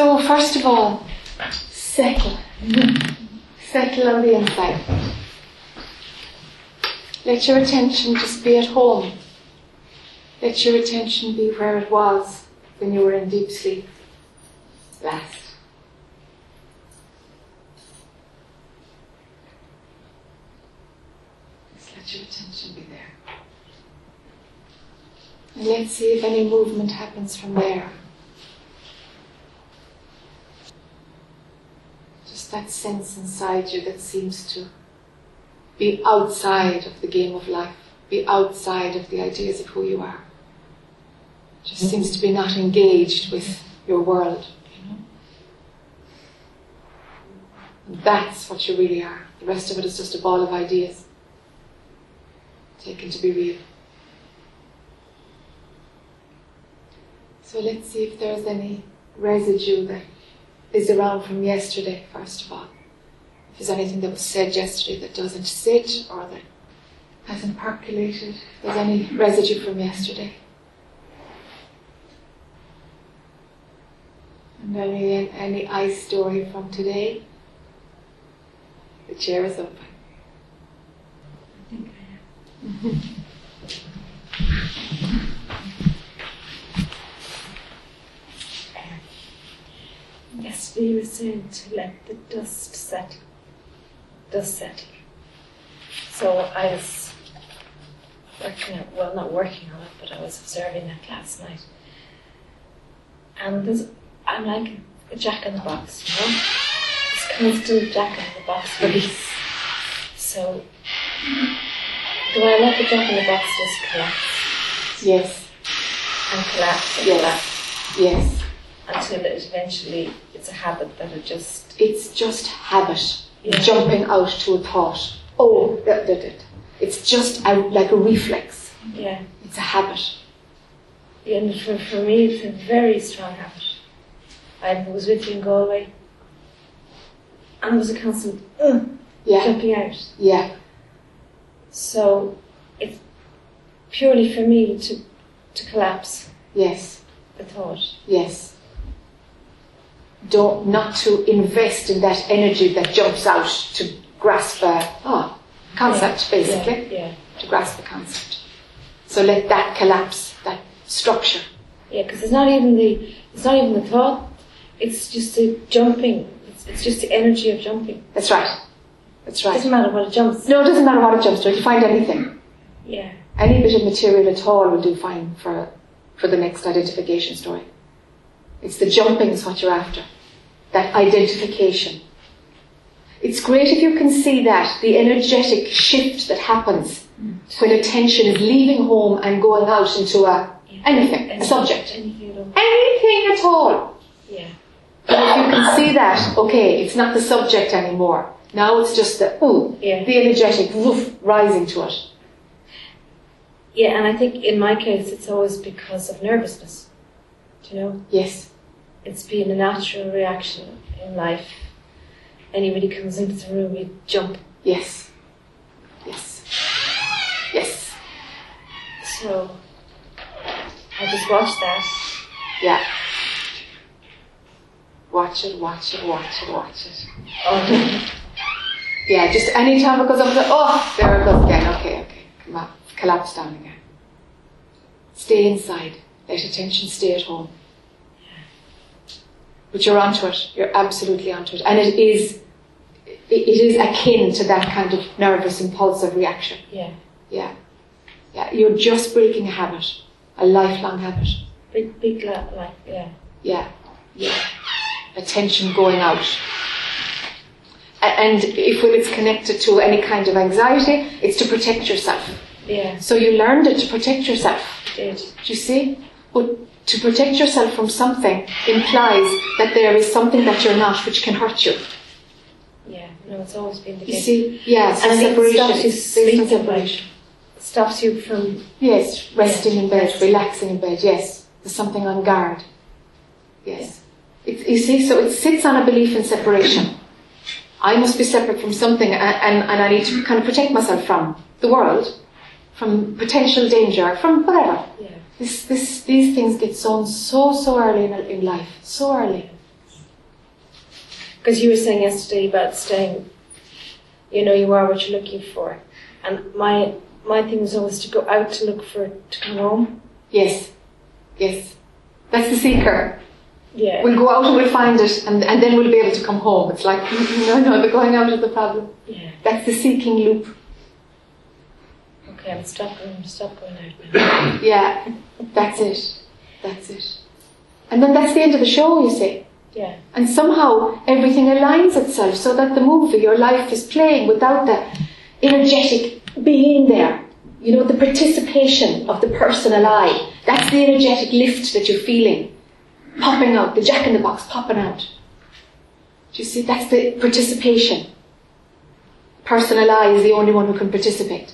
So, first of all, settle. Settle on the inside. Let your attention just be at home. Let your attention be where it was when you were in deep sleep last. Let your attention be there. And let's see if any movement happens from there. Just that sense inside you that seems to be outside of the game of life, be outside of the ideas of who you are. Just seems to be not engaged with your world, you know. And that's what you really are. The rest of it is just a ball of ideas taken to be real. So let's see if there's any residue that is around from yesterday, first of all. If there's anything that was said yesterday that doesn't sit or that hasn't percolated, if there's any residue from yesterday. And any, any I story from today. The chair is open. I think I have. Yesterday you were saying to let the dust settle. Dust settle. So I was working on, well not working on it, but I was observing it last night. And there's, I'm like a jack in the box, you know? This constant jack in the box release. So do I let the jack in the box just collapse Yes, and collapse and Yes. collapse yes. Until it eventually it's a habit that it just It's just habit, Yeah. jumping out to a thought. Oh, that did it. It's just a, like a reflex. yeah. It's a habit. And for, for me it's a very strong habit. I was with you in Galway and it was a constant uh, Yeah, jumping out. yeah, So it's purely for me to to collapse yes, the thought. yes. Don't not to invest in that energy that jumps out to grasp a ah, concept, Yeah, basically. Yeah. To grasp the concept. So let that collapse, that structure. Yeah, because it's not even the it's not even the thought. It's just the jumping. It's, it's just the energy of jumping. That's right. That's It right. doesn't matter what it jumps. No, it doesn't matter what it jumps to. You find anything. Yeah. Any bit of material at all will do fine for, for the next identification story. It's the jumping is what you're after. That identification. It's great if you can see that, the energetic shift that happens when attention is leaving home and going out into a anything, a subject. Anything at all. Anything at all. Yeah. But if you can see that, okay, it's not the subject anymore. Now it's just the ooh, Yeah. the energetic woof rising to it. Yeah, and I think in my case it's always because of nervousness. Do you know? Yes. It's been a natural reaction in life. Anybody comes into the room, you jump. Yes. Yes. Yes. So I just watch that. Yeah. Watch it, watch it, watch it, watch it. Oh, Yeah, just any time it goes up, oh, there it goes again. Okay, okay. Come on. Collapse down again. Stay inside. Let attention stay at home. But you're onto it. You're absolutely onto it. And it is, it is akin to that kind of nervous, impulsive reaction. yeah. Yeah. Yeah. You're just breaking a habit, a lifelong habit. Big, big, like, yeah. Yeah, yeah. Attention going out. And if when it's connected to any kind of anxiety, it's to protect yourself. Yeah, So you learned it to protect yourself. did. Do you see? But to protect yourself from something implies that there is something that you're not which can hurt you. Yeah, no, it's always been the case. You see? Yeah, And I think it separation. stops you It's based on sleeping, separation. Stops you from, Yes, resting in bed, relaxing in bed, yes. There's something on guard. Yes. It, you see, so it sits on a belief in separation. I must be separate from something and, and, and I need to kind of protect myself from the world, from potential danger, from whatever. yeah, This, this, these things get sown so, so early in, in life, so early. Because you were saying yesterday about staying, you know, you are what you're looking for. And my my thing was always to go out to look for it to come home. Yes. Yes. That's the seeker. Yeah. We'll go out and we'll find it and, and then we'll be able to come home. It's like, no, no, the going out is the problem. Yeah. That's the seeking loop. Okay, I'm stop going stop going out now. Yeah. That's it. That's it. And then that's the end of the show, you see. Yeah. And somehow everything aligns itself so that the movie, your life is playing without the energetic being there. You know, the participation of the personal I. That's the energetic lift that you're feeling. Popping out, the jack in the box popping out. Do you see? That's the participation. Personal I is the only one who can participate.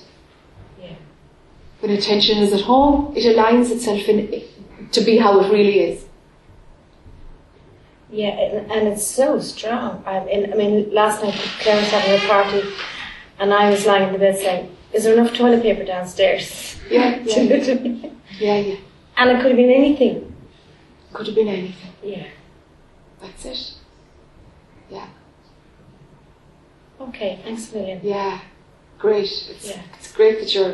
Yeah. When attention is at home, it aligns itself in, to be how it really is. Yeah, and, and it's so strong. I mean, I mean, last night Claire was having a party, and I was lying in the bed saying, "Is there enough toilet paper downstairs?" Yeah, To- yeah, yeah, yeah. and it could have been anything. Could have been anything. Yeah. That's it. Yeah. Okay. Thanks a million. Yeah, great. It's, Yeah. it's great that you're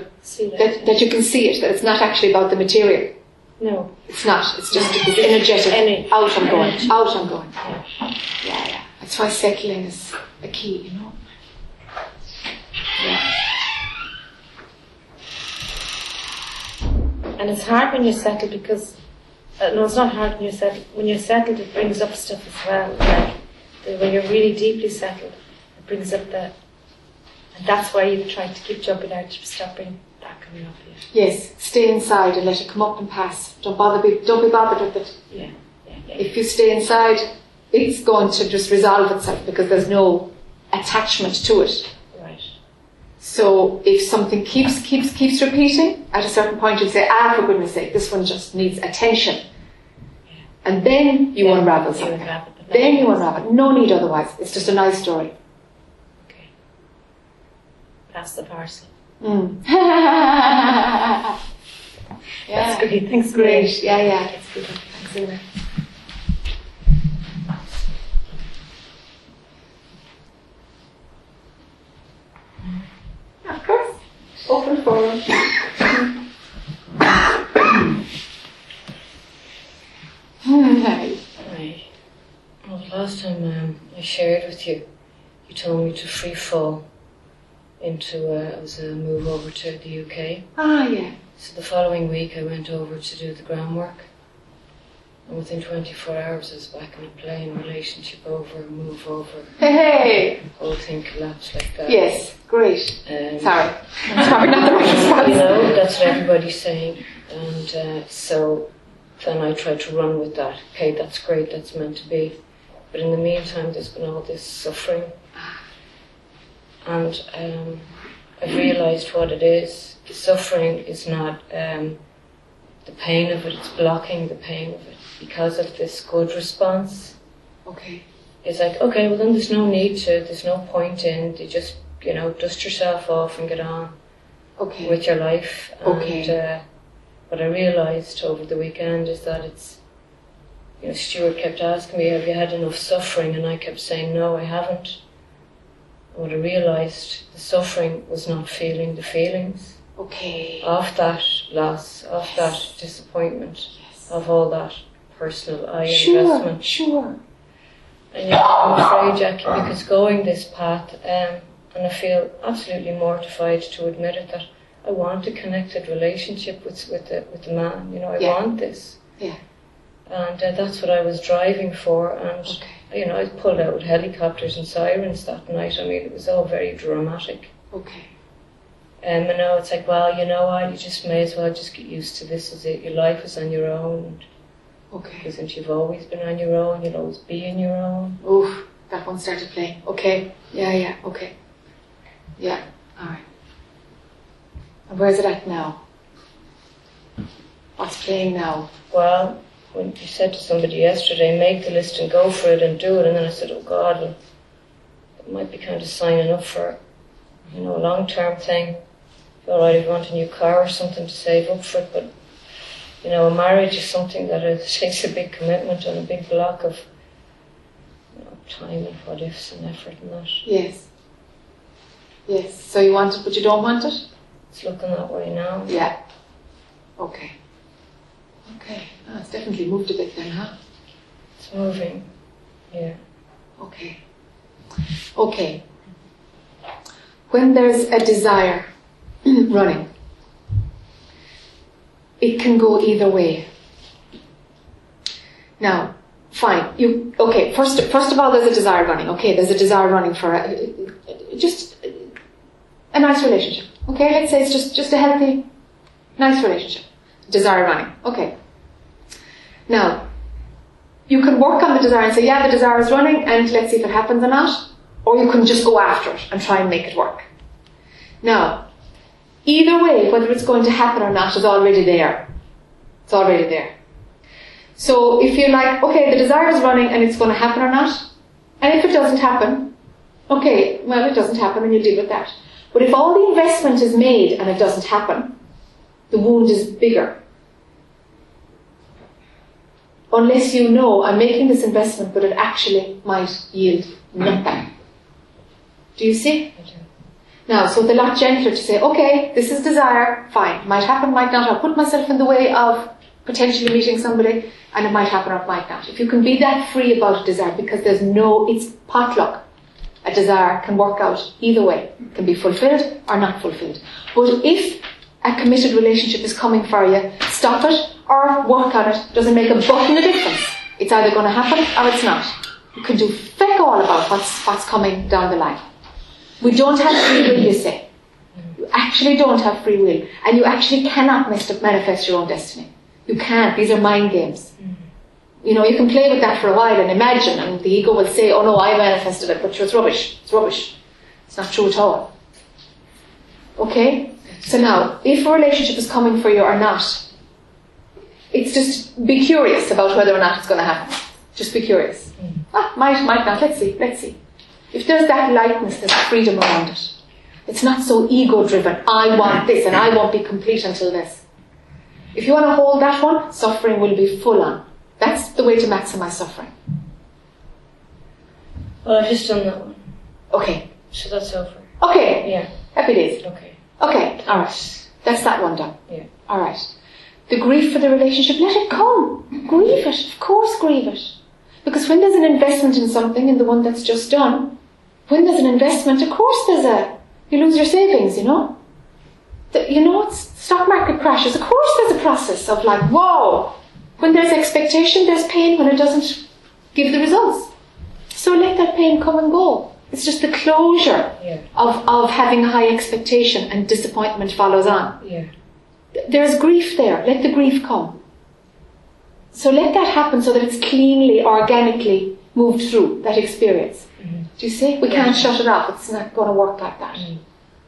that, that you can see it. That it's not actually about the material. No. It's not. It's just it's energetic. Ener- out I'm going. energy. Out I'm going. Yeah. Yeah, yeah. That's why settling is a key. You know. Yeah. And it's hard when you're settled because uh, no, it's not hard when you're settled. When you're settled, it brings up stuff as well. Like the, when you're really deeply settled, it brings up the. And that's why you're trying to keep jumping out to stop bringing that coming up. Yes. Stay inside and let it come up and pass. Don't bother. Be, don't be bothered with it. Yeah. Yeah. Yeah. If you stay inside, it's going to just resolve itself because there's no attachment to it. Right. So if something keeps keeps keeps repeating, at a certain point you'll say, ah, for goodness sake, this one just needs attention. And then you unravel you something. unravel Then you unravel. No need otherwise. It's just a nice story. Pass the parcel. Mm. yeah. That's great. Thanks. Great. Yeah, yeah. That's good. Thanks, Una. Of course. Open forum. Right. Well, the last time um, I shared with you, you told me to free fall into uh, as a move over to the UK. Ah, yeah. So the following week, I went over to do the groundwork, and within 24 hours, I was back in a plane, relationship over, move over, Hey, hey whole thing collapsed like that. Yes, great. Um, Sorry. Probably not the right you response. know, that's what everybody's saying. And uh, so then I tried to run with that. Okay, that's great, that's meant to be. But in the meantime, there's been all this suffering. And um, I've realised what it is. The suffering is not um, the pain of it, it's blocking the pain of it because of this good response. Okay. It's like, okay, well, then there's no need to, there's no point in, you just, you know, dust yourself off and get on Okay. with your life. Okay. And uh, what I realised over the weekend is that it's, you know, Stuart kept asking me, have you had enough suffering? And I kept saying, no, I haven't. And what I realised, the suffering was not feeling the feelings Okay. of that loss, of that disappointment, Yes. of all that personal I Sure, investment. sure. And you know, I'm afraid, Jackie, because going this path, um, and I feel absolutely mortified to admit it that I want a connected relationship with with the with the man. You know, I Yeah. want this, Yeah. and uh, that's what I was driving for. And Okay. You know, I pulled out with helicopters and sirens that night. I mean, it was all very dramatic. Okay. Um, and now it's like, well, you know what? You just may as well just get used to this. Is it? Your life is on your own. Okay. Because you've always been on your own, you'll always be on your own. Oof, that one started playing. Okay. Yeah, yeah, okay. Yeah, alright. And where's it at now? What's playing now? Well, when you said to somebody yesterday, make the list and go for it and do it, and then I said, oh God, well, it might be kind of signing up for, you know, a long term thing. All right, if you want a new car or something to save up for it, but you know, a marriage is something that takes a big commitment and a big block of you know, time and what ifs and effort and that. Yes. Yes. So you want it, but you don't want it? It's looking that way now. Yeah. Okay. Okay. Ah, it's definitely moved a bit then, huh? It's moving. Yeah. Okay. Okay. When there's a desire running, it can go either way. Now, fine. You okay? First, first of all, there's a desire running. Okay, there's a desire running for a, just a nice relationship. Okay, let's say it's just just a healthy, nice relationship. Desire running. Okay. Now, you can work on the desire and say, yeah, the desire is running, and let's see if it happens or not. Or you can just go after it and try and make it work. Now, either way, whether it's going to happen or not is already there. It's already there. So if you're like, okay, the desire is running and it's going to happen or not, and if it doesn't happen, okay, well, it doesn't happen and you deal with that. But if all the investment is made and it doesn't happen, the wound is bigger. Unless you know I'm making this investment, but it actually might yield nothing. Do you see? Now, so it's a lot gentler to say, okay, this is desire, fine, might happen, might not. I'll put myself in the way of potentially meeting somebody, and it might happen or might not. If you can be that free about desire, because there's no, it's potluck. A desire can work out either way, it can be fulfilled or not fulfilled. But if a committed relationship is coming for you, stop it or work on it. Doesn't make a button of difference. It's either going to happen or it's not. You can do feck all about what's what's coming down the line. We don't have free will, you say. You actually don't have free will. And you actually cannot manifest your own destiny. You can't. These are mind games. Mm-hmm. You know, you can play with that for a while and imagine, and the ego will say, oh no, I manifested it, but it's rubbish. It's rubbish. It's not true at all. Okay? So now, if a relationship is coming for you or not, it's just be curious about whether or not it's going to happen. Just be curious. Ah, might, might not. Let's see, let's see. If there's that lightness, there's freedom around it. It's not so ego driven. I want this and I won't be complete until this. If you want to hold that one, suffering will be full on. That's the way to maximize suffering. Well, I've just done that one. Okay. So that's over. Okay. Yeah. Happy days. Okay. Okay. Alright. That's that one done. Yeah. Alright. The grief for the relationship, let it come. Grieve it. Of course, grieve it. Because when there's an investment in something, in the one that's just done, when there's an investment, of course there's a, you lose your savings, you know? The, you know, it's stock market crashes. Of course there's a process of like, whoa. When there's expectation, there's pain when it doesn't give the results. So let that pain come and go. It's just the closure Yeah. of, of having a high expectation and disappointment follows on. Yeah. There's grief there. Let the grief come. So let that happen so that it's cleanly, organically moved through that experience. Mm-hmm. Do you see? We can't shut it off. It's not going to work like that. Mm.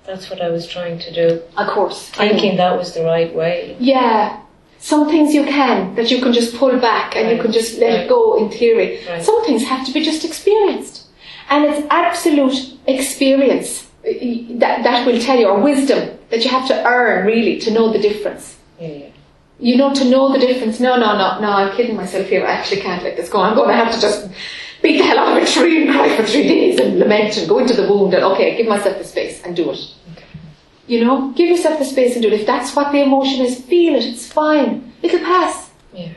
That's what I was trying to do. Of course. Thinking that was the right way. Yeah. Some things you can, that you can just pull back and you can just let Right. it go in theory. Right. Some things have to be just experienced. And it's absolute experience that, that will tell you, or wisdom, that you have to earn really to know the difference. Yeah, yeah. You know, to know the difference. No, no, no, no, I'm kidding myself here. I actually can't let this go. I'm going to have to just beat the hell out of a tree and cry for three days and lament and go into the wound and, okay, give myself the space and do it. You know, give yourself the space and do it. If that's what the emotion is, feel it. It's fine. It'll pass. Yeah.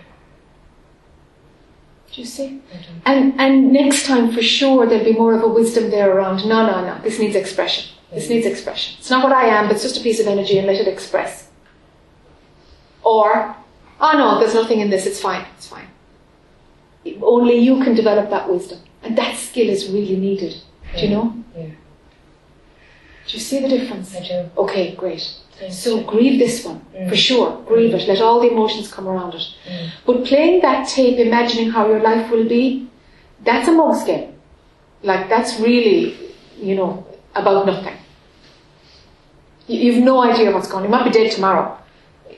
Do you see? And and next time for sure there'll be more of a wisdom there around. No, no, no. This needs expression. This needs expression. It's not what I am, but it's just a piece of energy and let it express. Or, oh no, there's nothing in this. It's fine. It's fine. Only you can develop that wisdom, and that skill is really needed. Do you know? Yeah. Do you see the difference? I do. Okay, great. Thank So grieve this one, for mm. sure. Grieve it. Mm. Let all the emotions come around it. Mm. But playing that tape, imagining how your life will be, that's a mug's game. Like, that's really, you know, about nothing. You- You've no idea what's going on. You might be dead tomorrow.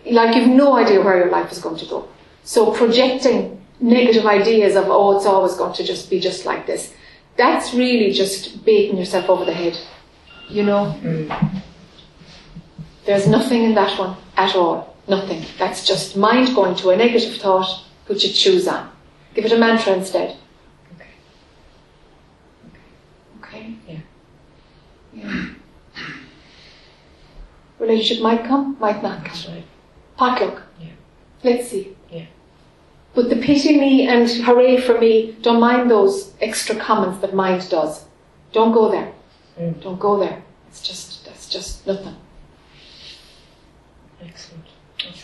Like, you've no idea where your life is going to go. So projecting negative ideas of, oh, it's always going to just be just like this, that's really just baiting yourself over the head. You know? Mm. There's nothing in that one at all. Nothing. That's just mind going to a negative thought which it chews on. Give it a mantra instead. Okay. Okay. okay. Yeah. Yeah. Relationship might come, might not come. Right. Potluck. Yeah. Let's see. Yeah. But the pity me and hooray for me, don't mind those extra comments that mind does. Don't go there. Mm. Don't go there. It's just, that's just nothing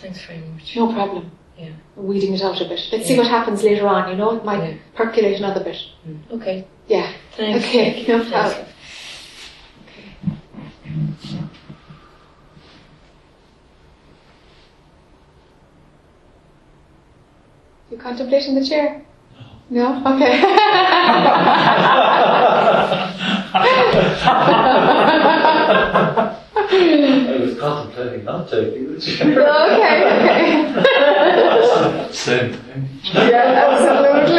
thanks very much. No problem. Yeah. Weeding it out a bit. Let's see what happens later on, you know? It might Yeah. percolate another bit. Mm. Okay. Yeah. Thanks. Okay, Thank you. no Thanks. problem. You contemplating the chair? No. No? Okay. Contemplating not taking the okay, okay. Same thing. Yeah, absolutely.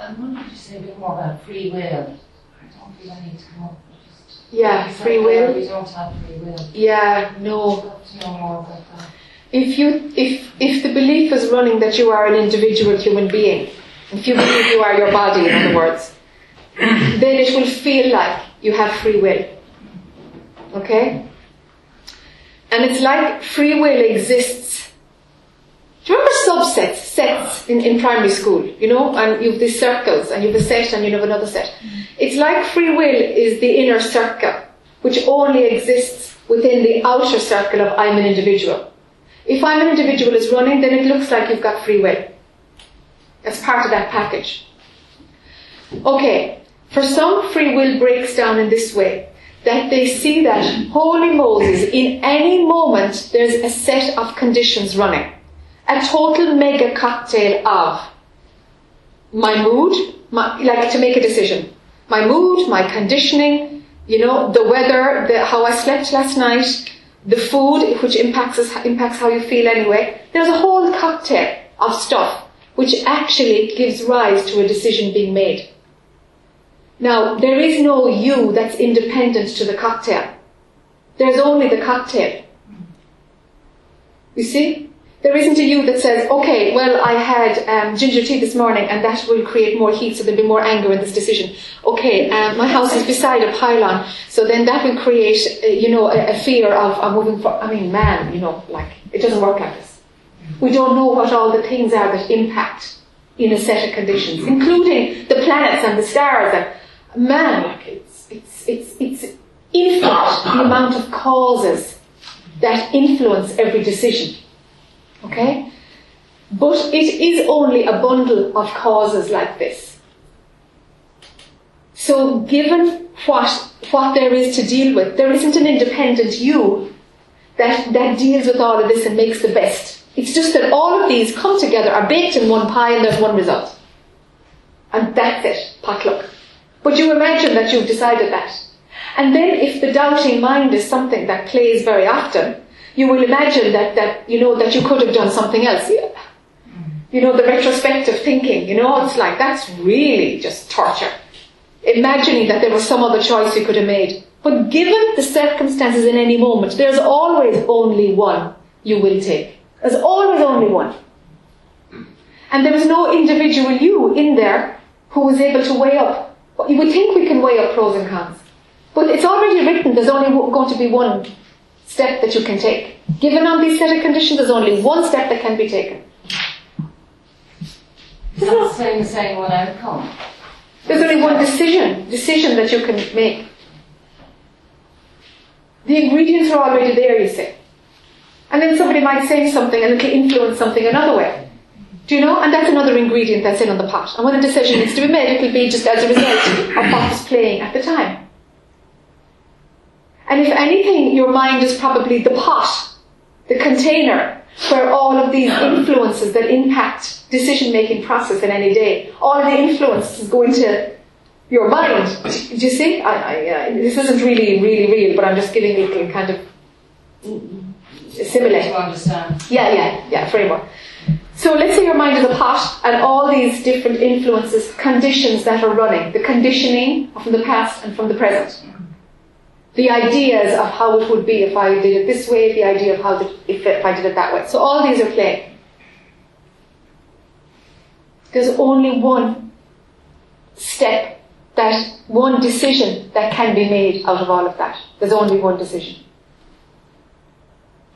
I, wonder if you say a bit more about free will. I don't feel I need to come up. Yeah, that free where will. We don't have free will. Yeah, no. I'd love to know more about that. If you, if, if the belief is running that you are an individual human being, if you believe you are your body, in other words, then it will feel like you have free will. Okay? And it's like free will exists. Do you remember subsets, sets in, in primary school? You know, and you have these circles, and you have a set, and you have another set. It's like free will is the inner circle, which only exists within the outer circle of I'm an individual. If I'm an individual is running, then it looks like you've got free will. That's part of that package. Okay, for some, free will breaks down in this way that they see that, holy Moses, in any moment there's a set of conditions running. A total mega cocktail of my mood, my, like to make a decision. My mood, my conditioning, you know, the weather, the, how I slept last night, the food, which impacts us, impacts how you feel anyway. There's a whole cocktail of stuff which actually gives rise to a decision being made. Now, there is no you that's independent to the cocktail. There's only the cocktail. You see? There isn't a you that says, okay, well, I had um, ginger tea this morning and that will create more heat, so there'll be more anger in this decision. Okay, um, my house is beside a pylon, so then that will create, uh, you know, a, a fear of, of moving I mean, man, you know, like, it doesn't work like this. We don't know what all the things are that impact in a set of conditions, including the planets and the stars and man, like, it's, it's, it's, it's infinite the amount of causes that influence every decision. Okay? But it is only a bundle of causes like this. So given what, what there is to deal with, there isn't an independent you that, that deals with all of this and makes the best. It's just that all of these come together, are baked in one pie and there's one result. And that's it, potluck. But you imagine that you've decided that. And then if the doubting mind is something that plays very often, you will imagine that, that you know that you could have done something else. You know, the retrospective thinking, you know, it's like that's really just torture. Imagining that there was some other choice you could have made. But given the circumstances in any moment, there's always only one you will take. There's always only one. And there is no individual you in there who was able to weigh up. You would think we can weigh up pros and cons. But it's already written, there's only going to be one step that you can take. Given on these set of conditions, there's only one step that can be taken. Is that the same as saying one outcome? There's only one decision, decision that you can make. The ingredients are already there, you say. And then somebody might say something and it'll influence something another way. Do you know? And that's another ingredient that's in on the pot. And when a decision needs to be made, it'll be just as a result of what was playing at the time. And if anything, your mind is probably the pot, the container, where all of these influences that impact decision-making process in any day, all of the influences go into your mind. Do you see? I, I, uh, this isn't really, really real, but I'm just giving a kind of simile. To understand. Yeah, yeah, yeah, framework. So let's say your mind is a pot and all these different influences, conditions that are running, the conditioning from the past and from the present. The ideas of how it would be if I did it this way, the idea of how the, if, if I did it that way. So all these are playing. There's only one step, that one decision that can be made out of all of that. There's only one decision.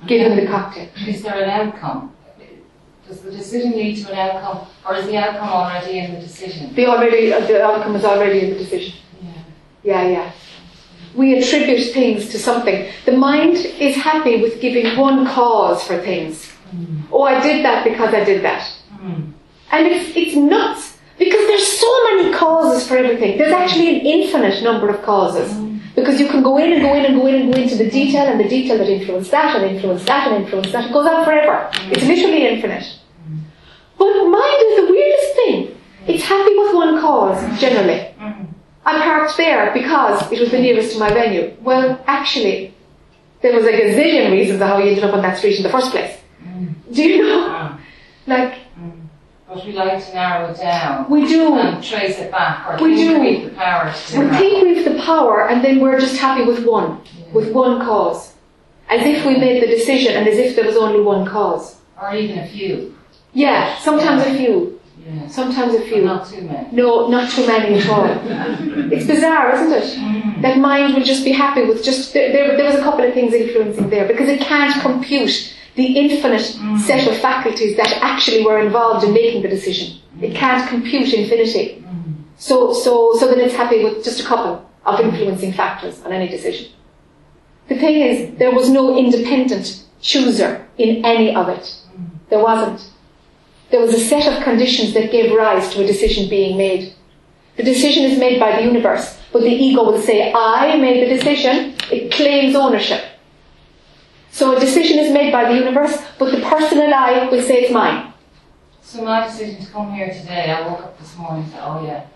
Given the cocktail. Is there an outcome? Does the decision lead to an outcome, or is the outcome already in the decision? The already, uh, the outcome is already in the decision. Yeah. Yeah, yeah. We attribute things to something. The mind is happy with giving one cause for things. Oh, I did that because I did that. Mm. And it's, it's nuts because there's so many causes for everything. There's actually an infinite number of causes. Because you can go in and go in and go in and go into the detail and the detail that influence that and influence that and influence that. It goes on forever. It's literally infinite. But mind is the weirdest thing. It's happy with one cause, generally. Mm. I parked there because it was the nearest to my venue. Well, actually, there was a gazillion reasons of how you ended up on that street in the first place. Do you know? Mm. Like, But we like to narrow it down we do. and trace it back, We do. we've the power to do We think we've the power and then we're just happy with one, with one cause. As if we made the decision and as if there was only one cause. Or even a few. Yeah, sometimes a few, Yeah. sometimes a But few. not too many. No, not too many at all. It's bizarre, isn't it? Mm. That mind will just be happy with just, there, there, there was a couple of things influencing there because it can't compute the infinite mm. set of faculties that actually were involved in making the decision. It mm. can't compute infinity. So, so, so then it's happy with just a couple of influencing factors on any decision. The thing is, there was no independent chooser in any of it. There wasn't. There was a set of conditions that gave rise to a decision being made. The decision is made by the universe, but the ego will say, I made the decision. It claims ownership. So a decision is made by the universe, but the personal I will say it's mine. So my decision to come here today, I woke up this morning and said, oh yeah,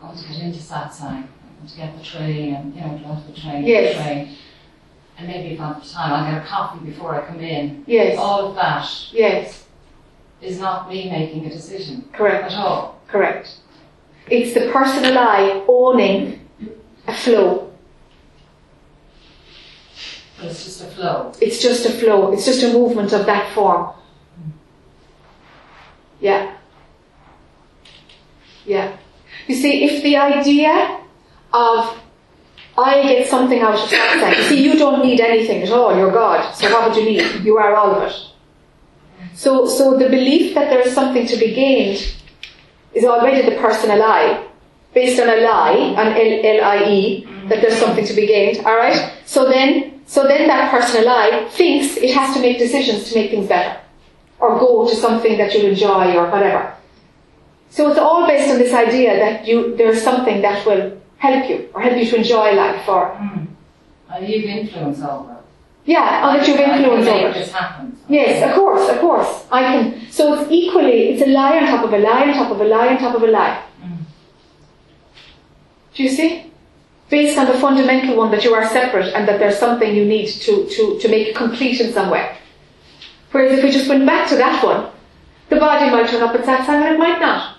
I'm going to get into Satsang. I'm going to get the train and, you know, drive the train, Yes. the train. And maybe if I have time, I'll get a coffee before I come in. Yes. All of that Yes. Is not me making a decision Correct. at all. Correct. It's the personal I owning a flow. But it's just a flow. It's just a flow. It's just a movement of that form. Yeah. Yeah. You see, if the idea of I get something out of satsang, you see, you don't need anything at all. You're God. So what would you need? You are all of it. So, so the belief that there is something to be gained is already the personal I, based on a lie, an L-I-E, that there's something to be gained. All right. So then, so then that personal I thinks it has to make decisions to make things better, or go to something that you enjoy or whatever. So it's all based on this idea that you there's something that will help you or help you to enjoy life, or Mm. And you've influence over. Yeah, that you've influence over it. this happen. Yes, of course, of course. I can. So it's equally, it's a lie on top of a lie on top of a lie on top of a lie. Mm. Do you see? Based on the fundamental one that you are separate and that there's something you need to, to, to make complete in some way. Whereas if we just went back to that one, the body might turn up at satsang and it might not.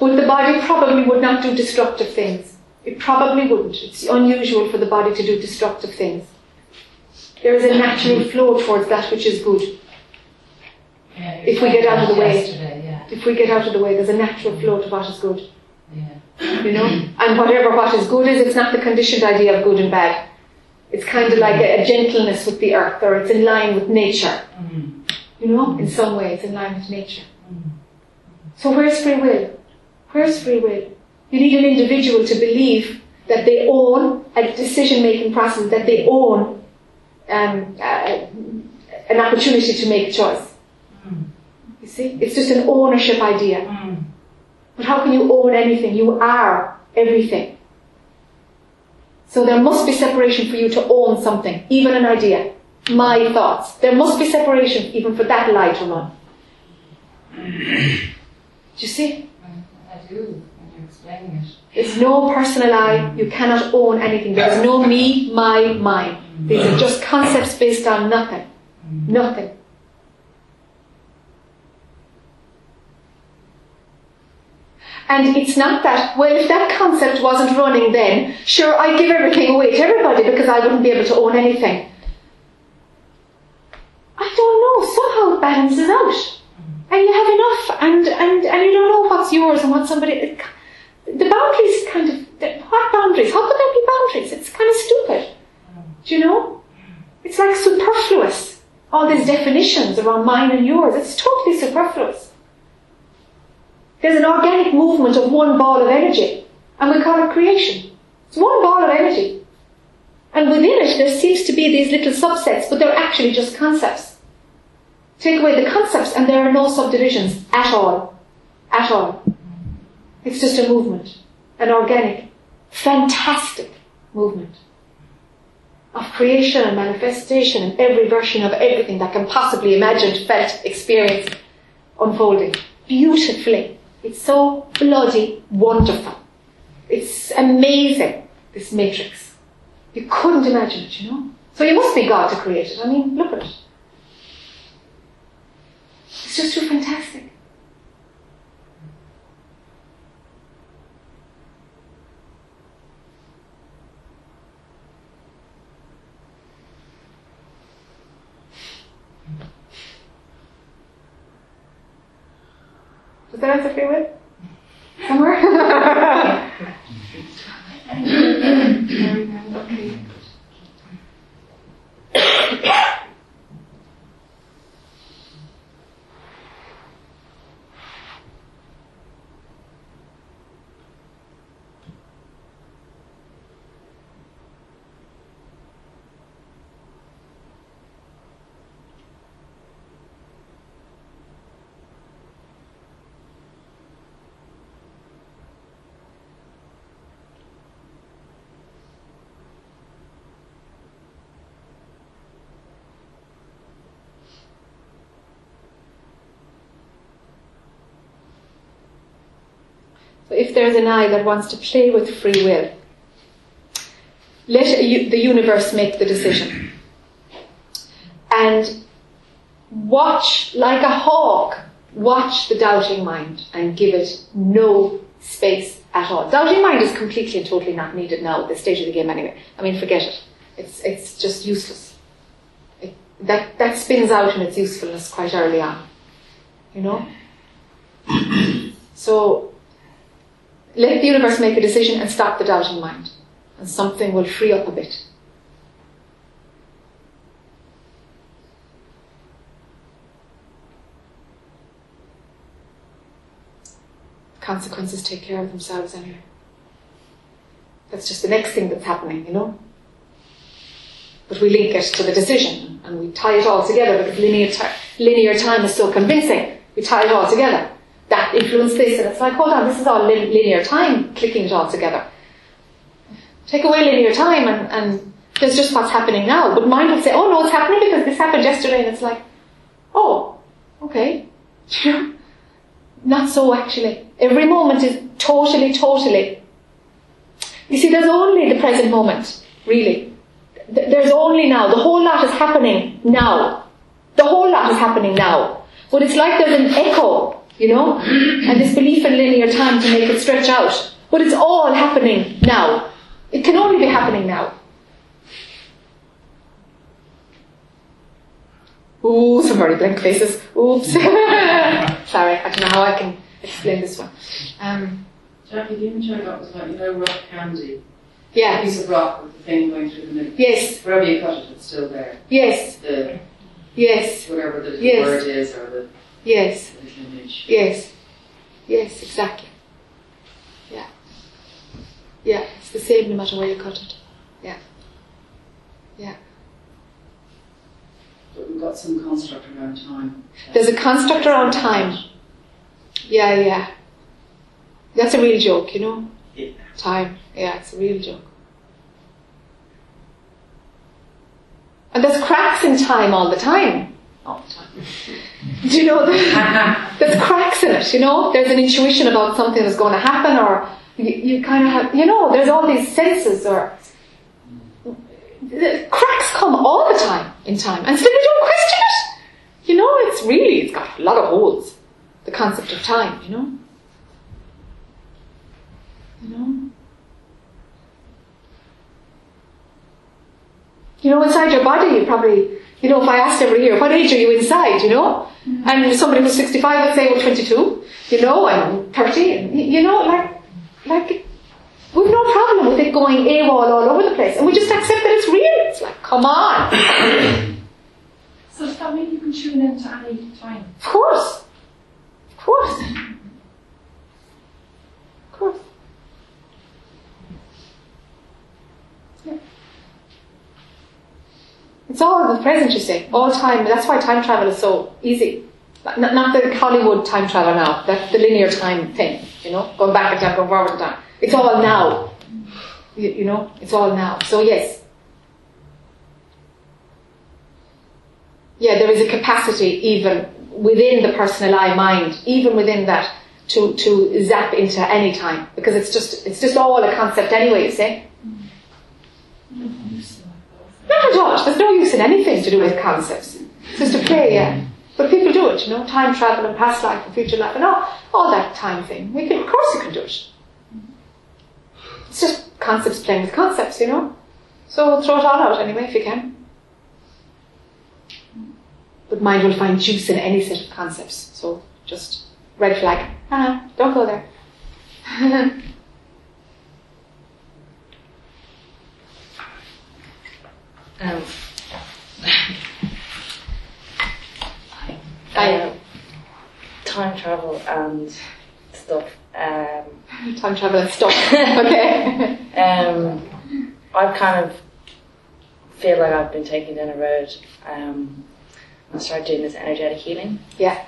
But the body probably would not do destructive things. It probably wouldn't. It's unusual for the body to do destructive things. There is a natural flow towards that which is good. Yeah, If we get out of the way. Yeah. If we get out of the way, there's a natural flow to what is good. Yeah. You know? And whatever what is good is, it's not the conditioned idea of good and bad. It's kind of like a, a gentleness with the earth, or it's in line with nature. Mm. You know? In some way, it's in line with nature. So where's free will? Where's free will? You need an individual to believe that they own a decision-making process, that they own um, uh, an opportunity to make a choice. Mm. You see? It's just an ownership idea. Mm. But how can you own anything? You are everything. So there must be separation for you to own something, even an idea. My thoughts. There must be separation even for that lie to run. Do you see? I do, when you're explaining it. There's no personal I. You cannot own anything. There's no me, my, mine. These are just concepts based on nothing. Nothing. And it's not that, well, if that concept wasn't running then, sure, I'd give everything away to everybody because I wouldn't be able to own anything. I don't know, somehow it balances out. And you have enough, and, and, and you don't know what's yours and what somebody. The boundaries kind of. What boundaries? How could there be boundaries? It's kind of stupid. Do you know? It's like superfluous. All these definitions around mine and yours, it's totally superfluous. There's an organic movement of one ball of energy, and we call it creation. It's one ball of energy. And within it, there seems to be these little subsets, but they're actually just concepts. Take away the concepts, and there are no subdivisions at all. At all. It's just a movement, an organic, fantastic movement of creation and manifestation and every version of everything that can possibly imagined, felt, experienced, unfolding beautifully. It's so bloody wonderful. It's amazing, this matrix. You couldn't imagine it, you know? So you must be God to create it. I mean, look at it. It's just too fantastic. That for you? Somewhere? okay. If there's an I that wants to play with free will, let the universe make the decision. And watch, like a hawk, watch the doubting mind and give it no space at all. Doubting mind is completely and totally not needed now at this stage of the game anyway. I mean, forget it. It's, it's just useless. It, that, that spins out in its usefulness quite early on. You know? so, let the universe make a decision and stop the doubting mind. And something will free up a bit. Consequences take care of themselves anyway. That's just the next thing that's happening, you know? But we link it to the decision and we tie it all together because linear, linear time is so convincing. We tie it all together that influenced this, and it's like, hold on, this is all linear time, clicking it all together. Take away linear time, and, and there's just what's happening now. But mind will say, oh no, it's happening because this happened yesterday, and it's like, oh, okay. Not so actually. Every moment is totally, totally. You see, there's only the present moment, really. There's only now. The whole lot is happening now. The whole lot is happening now. But it's like there's an echo you know? And this belief in linear time to make it stretch out. But it's all happening now. It can only be happening now. Ooh, some very blank faces. Oops. Sorry, I don't know how I can explain this one. Um, Jackie, the image I got was like, you know, rock candy. Yeah. A piece of rock with the thing going through the middle. Yes. Wherever you cut it, it's still there. Yes. The yes. Whatever the yes. word is or the Yes. Yes. Yes, exactly. Yeah. Yeah, it's the same no matter where you cut it. Yeah. Yeah. But we've got some construct around time. There's a construct around time. Yeah, yeah. That's a real joke, you know? Yeah. Time. Yeah, it's a real joke. And there's cracks in time all the time. All the time. Do you know, there's cracks in it, you know? There's an intuition about something that's going to happen or you, you kind of have, you know, there's all these senses or the cracks come all the time in time and still we don't question it. You know, it's really, it's got a lot of holes, the concept of time, you know? You know? You know, inside your body, you probably, you know, if I asked every year, what age are you inside, you know? Mm-hmm. And somebody who's 65 would say, well, 22, you know, and 30, and, you know, like, like, we've no problem with it going AWOL all over the place, and we just accept that it's real. It's like, come on. So does that mean you can tune in to any time? Of course. Of course. Of course. Yeah. It's all in the present, you see. All time. That's why time travel is so easy. Not, not the Hollywood time travel now. That's the linear time thing. You know, going back in time, going forward in time. It's all now. You, you know, it's all now. So yes, yeah, there is a capacity even within the personal I mind, even within that, to, to zap into any time. Because it's just, it's just all a concept anyway, you see? Not at all. There's no use in anything to do with concepts. It's just a play, yeah. But people do it, you know, time travel and past life and future life and all, all that time thing. We can, of course you can do it. It's just concepts playing with concepts, you know? So throw it all out anyway if you can. But mind will find juice in any set of concepts. So just red flag. Ah, don't go there. Um, I, time travel and stuff. Um, time travel and stuff. okay. um, I've kind of feel like I've been taken down a road. Um, I started doing this energetic healing, yeah.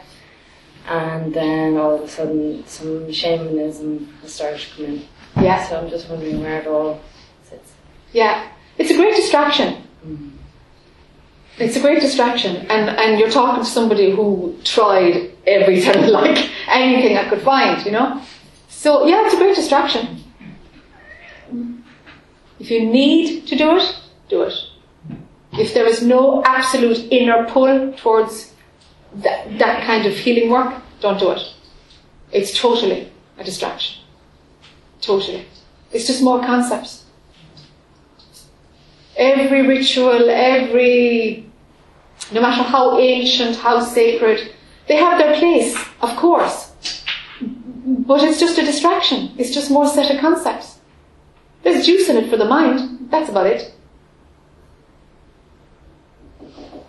and then all of a sudden, some shamanism has started to come in. Yeah. So I'm just wondering where it all sits. Yeah. It's a great distraction. Mm. It's a great distraction, and, and you're talking to somebody who tried everything, like anything I could find, you know? So, yeah, it's a great distraction. If you need to do it, do it. If there is no absolute inner pull towards that, that kind of healing work, don't do it. It's totally a distraction. Totally. It's just more concepts every ritual, every, no matter how ancient, how sacred, they have their place, of course. But it's just a distraction. It's just more set of concepts. There's juice in it for the mind. That's about it.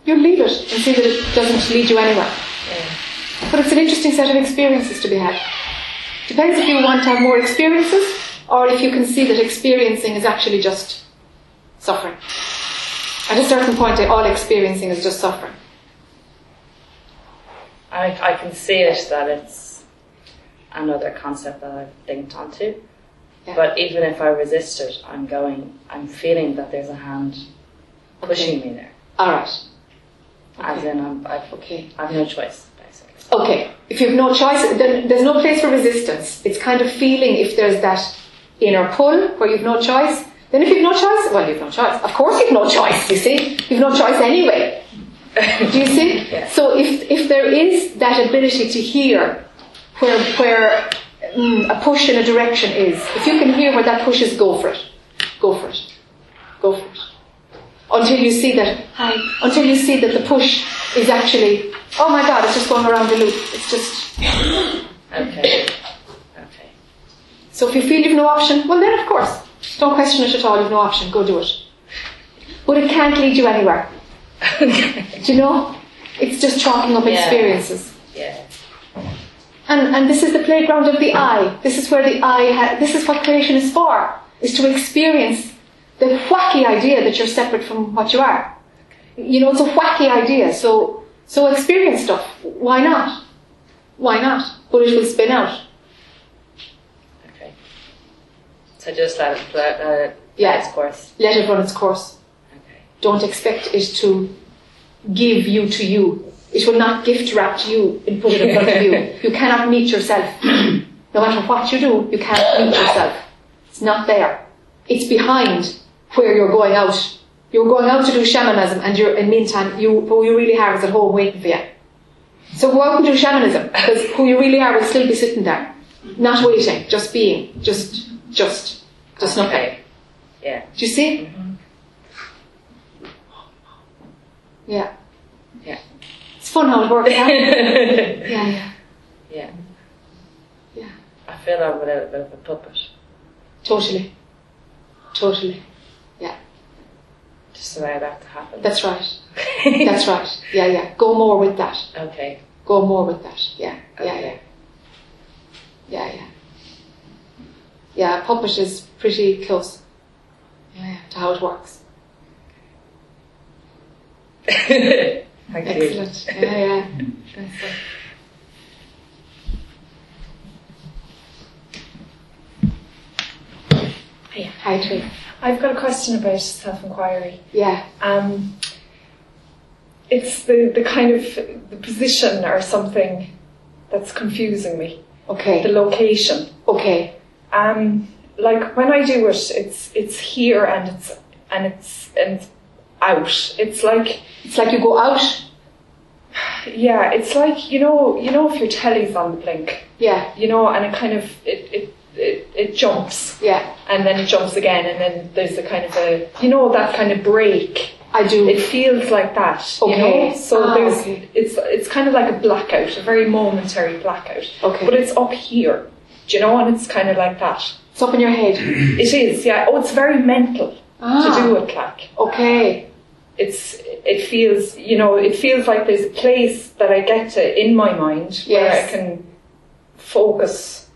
You leave it and see that it doesn't lead you anywhere. But it's an interesting set of experiences to be had. Depends if you want to have more experiences or if you can see that experiencing is actually just suffering. At a certain point, all experiencing is just suffering. I, I can see it that it's another concept that I've linked onto. Yeah. But even if I resist it, I'm going, I'm feeling that there's a hand pushing me there. All right. As Okay. in, I'm, I've, Okay. I've no choice, basically. Okay. If you have no choice, then there's no place for resistance. It's kind of feeling if there's that inner pull where you've no choice. Then if you've no choice, well, you've no choice. Of course you've no choice, you see. You've no choice anyway. Do you see? Yeah. So if, if there is that ability to hear where, where mm, a push in a direction is, if you can hear where that push is, go for it. Go for it. Go for it. Until you see that, hi, until you see that the push is actually, oh my god, it's just going around the loop. It's just, Okay. Okay. so if you feel you've no option, well then of course, don't question it at all, you've no option, go do it. But it can't lead you anywhere. Do you know? It's just chalking up Yeah. experiences. Yeah. And, and this is the playground of the I. This is where the I, ha- this is what creation is for, is to experience the wacky idea that you're separate from what you are. You know, it's a wacky idea, so, so experience stuff. Why not? Why not? But it will spin out. Okay. So just let it, let, let it Yeah. its course. Let it run its course. Okay. Don't expect it to give you to you. It will not gift wrap you and put it in front of you. You cannot meet yourself. No matter what you do, you can't meet yourself. It's not there. It's behind where you're going out. You're going out to do shamanism and you're, in the meantime, you, who you really are is at home waiting for you. So go out and do shamanism because who you really are will still be sitting there. Not waiting, just being, just Just, just nothing. Okay. Yeah. Do you see? Mhm. Yeah. Yeah. It's fun how it works. Huh? yeah, yeah. yeah. Yeah. I feel I'm a bit of a puppet. Totally. Totally. Yeah. Just allow that to happen. That's right. That's right. Yeah, yeah. Go more with that. okay. Go more with that. Yeah, yeah, yeah. Yeah, yeah. Yeah, puppet is pretty close. Yeah, yeah, to how it works. Thank you. Excellent. Yeah, yeah. Excellent. Hiya. Hi, Tree. I've got a question about self-inquiry. Yeah. Um, it's the, the kind of the position or something that's confusing me. Okay. The location. Okay. Um, like when I do it, it's it's here and it's and it's and out. It's like It's like you go out. yeah, it's like you know you know if your telly's on the blink, Yeah. you know, and it kind of it it it, it jumps Yeah. and then it jumps again and then there's a kind of a you know that kind of break. I do. It feels like that, Okay. you know. So Ah, there's okay. it's it's kind of like a blackout, a very momentary blackout. Okay. But it's up here, do you know, and it's kind of like that. It's up in your head. It is, yeah. Oh, it's very mental Ah. to do it, like Okay. it's it feels you know it feels like there's a place that I get to in my mind where I can focus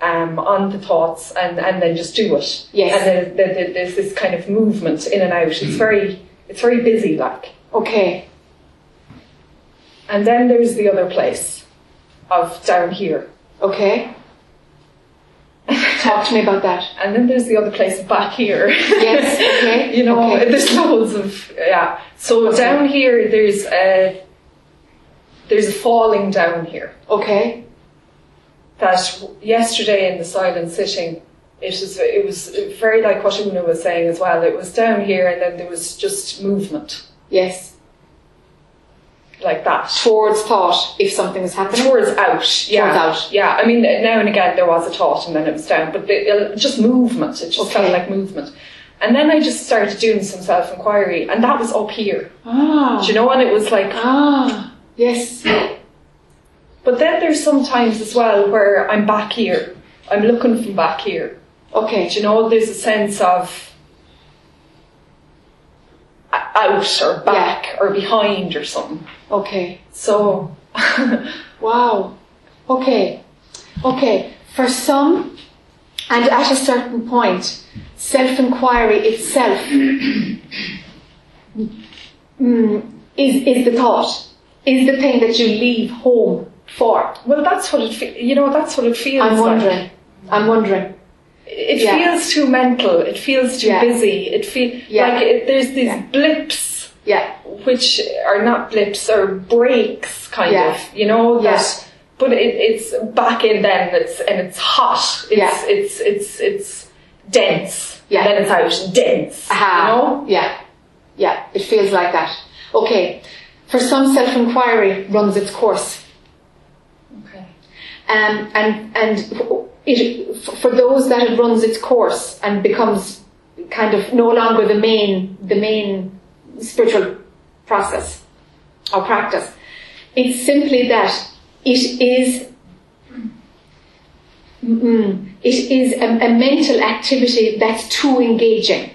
um, on the thoughts and, and then just do it. Yes. And then there, there, there's this kind of movement in and out. It's very it's very busy, like. Okay. And then there's the other place of down here. Okay. Talk to me about that. And then there's the other place back here. Yes. Okay. you know, Okay. there's loads of yeah. So Okay. down here, there's a there's a falling down here. Okay. That yesterday in the silent sitting, it was it was very like what Una was saying as well. It was down here, and then there was just movement Yes. Like that. Towards thought if something was happening. Towards out, yeah, Towards out. yeah. I mean, now and again there was a thought, and then it was down, but the, just movement. It just felt like movement. And then I just started doing some self inquiry, and that was up here. Ah. Do you know? And it was like Ah. Yes. But then there's sometimes as well where I'm back here. I'm looking from back here. Okay. Do you know, there's a sense of out or back or behind or something. Okay. So, Wow. Okay. Okay. For some, and at a certain point, self-inquiry itself mm, is, is the thought, is the thing that you leave home for. well, that's what it fe- you know, that's what it feels I'm like. wondering. I'm wondering. It Yeah. feels too mental. It feels too Yeah. busy. It feels Yeah. like it, there's these blips Yeah. which are not blips or breaks kind of you know that but it, it's back in then it's and it's hot it's it's it's it's dense Yeah. then it's out and dense Aha. you know Yeah. Yeah. It feels like that. Okay. For some, self-inquiry runs its course. okay Um, and and it, for those that it runs its course and becomes kind of no longer the main the main spiritual process or practice, it's simply that it is mm, it is a, a mental activity that's too engaging.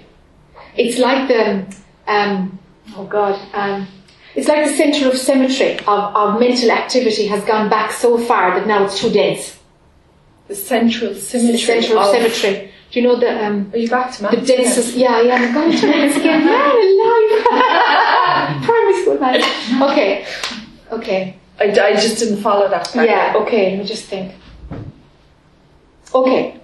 It's like the um, oh god. Um, it's like the centre of symmetry of, of mental activity has gone back so far that now it's too dense. The central The symmetry centre of symmetry. Do you know the um, are you back to the maths densest? Yeah, yeah. I'm going to maths again. Yeah, alive. Primary school maths. Okay, okay. I, I just didn't follow that part. Yeah. Okay. Let me just think. Okay.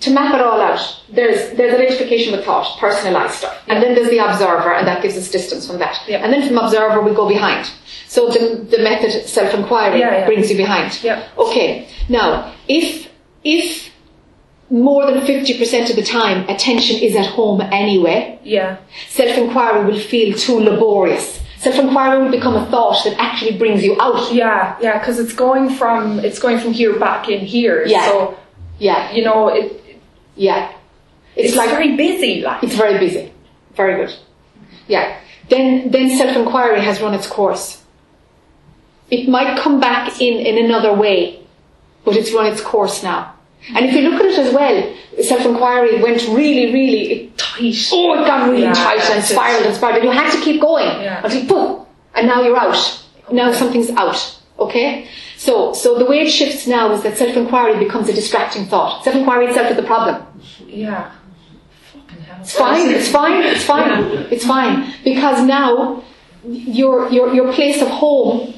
To map it all out, there's there's identification with thought, personalized stuff, and then there's the observer, and that gives us distance from that. Yeah. And then from observer, we go behind. So the the method self inquiry Yeah, yeah. brings you behind. Yeah. Okay. Now, if if more than fifty percent of the time attention is at home anyway, yeah self inquiry will feel too laborious. Self inquiry will become a thought that actually brings you out. yeah yeah because it's going from it's going from here back in here Yeah. so Yeah, You know, it, yeah. it's, It's like very busy. Like It's very busy. Very good. Yeah. Then, then self-inquiry has run its course. It might come back in, in another way, but it's run its course now. And if you look at it as well, self-inquiry went really, really, tight. oh, it got really Yeah, tight and that's it. spiraled and spiraled. And you had to keep going Yeah. until boom, and now you're out. Now something's out. Okay? So, so the way it shifts now is that self-inquiry becomes a distracting thought. Self-inquiry itself is the problem. Yeah. Fucking hell. It's fine. It's fine. It's fine. It's fine because now your your your place of home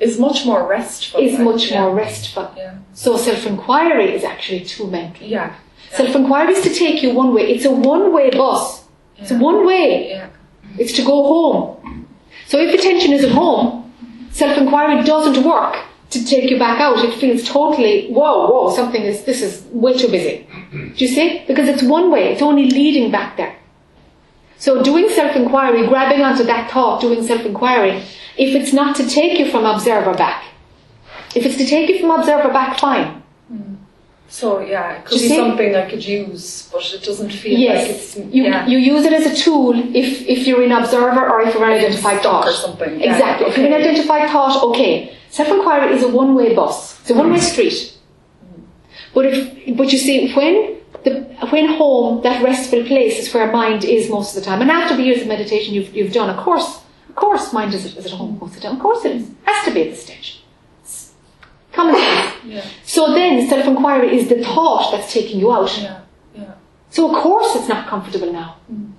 Is much more restful. is much yeah. more restful. Yeah. So self inquiry is actually too mental. Yeah. Self inquiry is to take you one way. It's a one way bus. It's a one way. Yeah. It's to go home. So if attention is at home, self inquiry doesn't work to take you back out. It feels totally whoa whoa something is this is way too busy. Do you see? Because it's one way. It's only leading back there. So doing self-inquiry, grabbing onto that thought, doing self-inquiry, if it's not to take you from observer back, if it's to take you from observer back, fine. Hmm. So yeah, it could You be see? something I could use, but it doesn't feel Yes, like it's you, yeah. you use it as a tool if, if you're in observer or if you're an identified thought. or something. Yeah, Exactly. If you're an identified thought, okay. Self-inquiry is a one-way bus. It's a one-way hmm. street. But if, but you see, when the, when home, that restful place is where mind is most of the time. And after the years of meditation you've, you've done, of course, of course mind is, is at home most of the time. Of course it is. Has to be at this stage. It's common sense. Yeah. So then self-inquiry is the thought that's taking you out. Yeah. Yeah. So of course it's not comfortable now. Mm.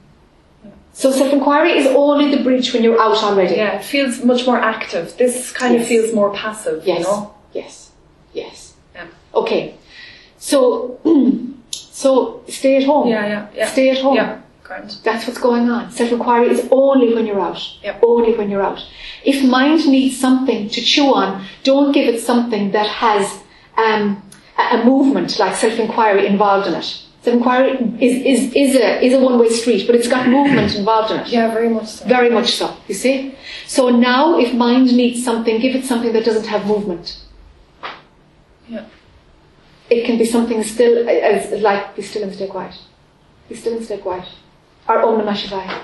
So self-inquiry is only the bridge when you're out already. Yeah, it feels much more active. This kind Yes. of feels more passive, Yes. you know? Yes. Yes. Yeah. Okay. So, so stay at home. Yeah, yeah, yeah. Stay at home. Yeah. That's what's going on. Self-inquiry is only when you're out. Yep. Only when you're out. If mind needs something to chew on, don't give it something that has um, a, movement like self-inquiry involved in it. Self-inquiry is, is, is a, is a one-way street, but it's got movement involved in it. Yeah, very much so. Very much so, you see? So now if mind needs something, give it something that doesn't have movement. Yeah. It can be something still, as, like, be still and stay quiet. Be still and stay quiet. Or Om Namah Shivaya.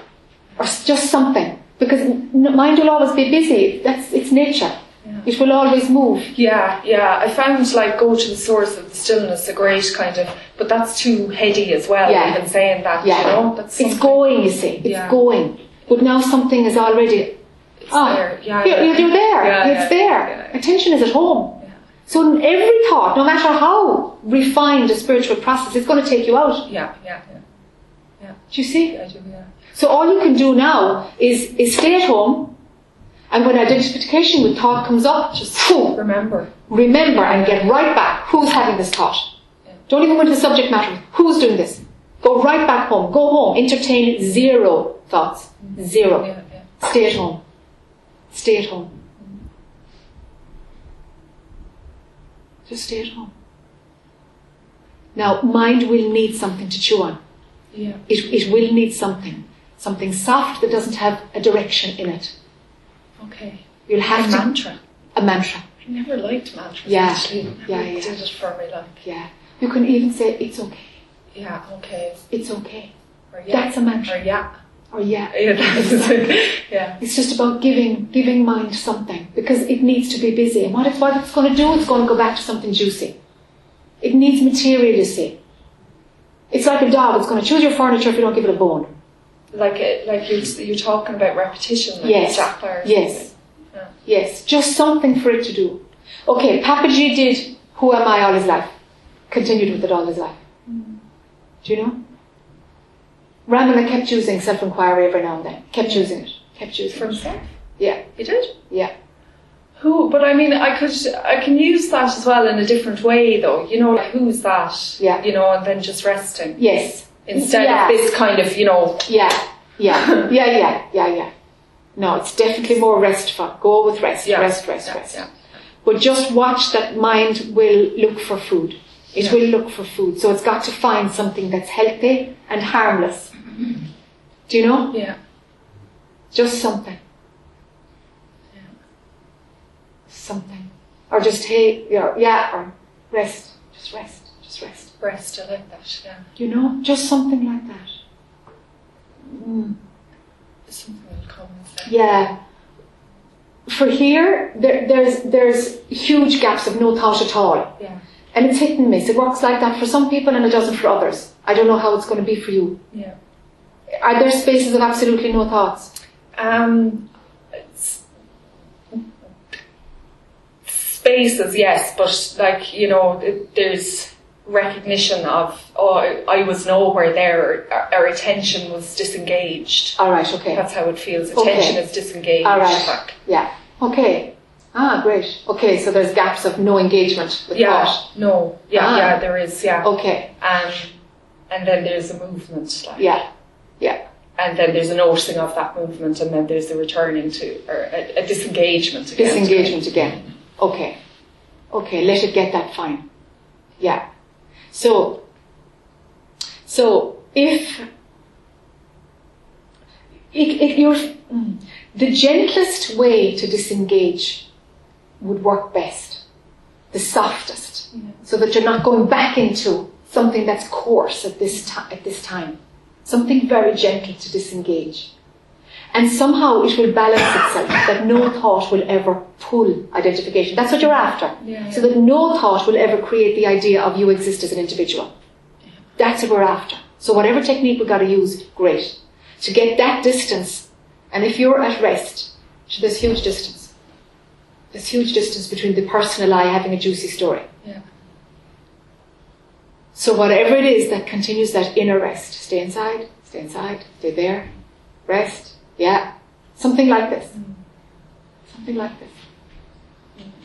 Or just something. Because mind will always be busy. That's its nature. Yeah. It will always move. Yeah, yeah. I found like go to the source of the stillness a great kind of, but that's too heady as well. Yeah. Even saying that, Yeah. you know, that's It's going, you see. It's Yeah. going. But now something is already, It's ah, there. Yeah, you're, yeah. you're there. It's there. Attention is at home. Yeah. So every thought, no matter how refined a spiritual process, it's going to take you out. Yeah, yeah, yeah. yeah. Do you see? yeah. I do. Yeah. So all you can do now is, is stay at home, and when identification with thought comes up, just whew, Remember. remember and get right back. Who's having this thought? Don't even go into the subject matter. Who's doing this? Go right back home. Go home. Entertain zero thoughts. Mm-hmm. Zero. Yeah, yeah. Stay at home. Stay at home. Just stay at home. Now, mind will need something to chew on. Yeah. It, it will need something. Something soft that doesn't have a direction in it. Okay. You'll A have to. mantra. A mantra. I never liked mantras. Yeah. Actually. Yeah, yeah. Did it for me, like. Yeah. You can even say, it's okay. Yeah. Okay. It's okay. Or yeah. That's a mantra. Or yeah. Or yeah. Yeah. Yeah. It's just about giving giving mind something because it needs to be busy. And what it's what it's going to do, it's going to go back to something juicy. It needs material, you see. It's like a dog. It's going to choose your furniture if you don't give it a bone. Like it, like you're you're talking about repetition. Like Yes. Yes. Yeah. Yes. Just something for it to do. Okay, Papaji did Who Am I all his life. Continued with it all his life. Mm. Do you know? Ramana kept using self-inquiry every now and then. Kept hmm. using it. Kept using For it. himself. Yeah. He did. Yeah. Who? But I mean, I could, I can use that as well in a different way, though. You know, like who's that? Yeah. You know, and then just resting Yes. instead Yeah. of this kind of, you know, Yeah, yeah, yeah, yeah, yeah, yeah. No, it's definitely more restful. Go with rest, yeah, rest, rest, yeah, rest. yeah. But just watch that mind will look for food. It will look for food. So it's got to find something that's healthy and harmless. Do you know? Yeah. Just something. Yeah. Something. Or just, hey, yeah, yeah, or rest. Just rest. Just rest. Rest, I like that, yeah. You know, just something like that. Mm. Something will come. Yeah. For here, there, there's there's huge gaps of no thought at all. Yeah. And it's hit and miss. It works like that for some people and it doesn't for others. I don't know how it's going to be for you. Yeah. Are there spaces of absolutely no thoughts? Um, spaces, yes, but like you know, it- there's recognition of oh, I- was nowhere there. Our, our attention was disengaged. All right, okay. That's how it feels. Okay. Attention is disengaged. All right. Like, Yeah. Okay. Ah, great. Okay, so there's gaps of no engagement with yeah. thought. No. Yeah. Ah. Yeah. There is. Yeah. Okay. Um, and then there's a movement. Like, Yeah. Yeah. And then there's a noticing of that movement, and then there's the returning to or a, a disengagement. Again. Disengagement again. Okay. Okay, let it get that fine. Yeah. So, so if, if, you're, mm, the gentlest way to disengage would work best. The softest. So that you're not going back into something that's coarse at this, ti- at this time. Something very gentle to disengage. And somehow it will balance itself that no thought will ever pull identification. That's what you're after. Yeah, So that no thought will ever create the idea of you exist as an individual. That's what we're after. So whatever technique we've got to use, great. To get that distance, and if you're at rest, so there's huge distance. There's huge distance between the personal I having a juicy story. Yeah. So whatever it is that continues that inner rest, stay inside, stay inside, stay there, rest, yeah. Something like this. Mm. Something like this.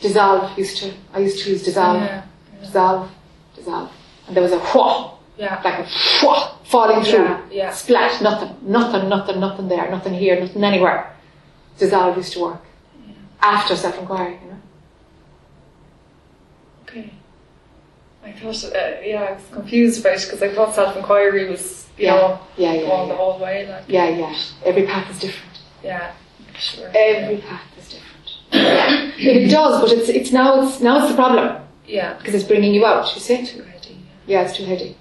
Dissolve used to, I used to use dissolve, Yeah. dissolve, dissolve. And there was a whoa, Yeah. like a whoa, falling through. Yeah, yeah. Splat, nothing, nothing, nothing, nothing there, nothing here, nothing anywhere. Dissolve used to work. After self-inquiry, you know. Okay. I thought, uh, yeah, I was confused about it because I thought self-inquiry was, you Yeah, know, yeah, yeah, going the yeah. whole way. Like, Yeah, yeah. Every path is different. yeah, sure. Every path is different. Yeah. It does, but it's it's now it's now it's the problem Yeah. because it's bringing you out. You see? Too heady. Yeah, it's too heady.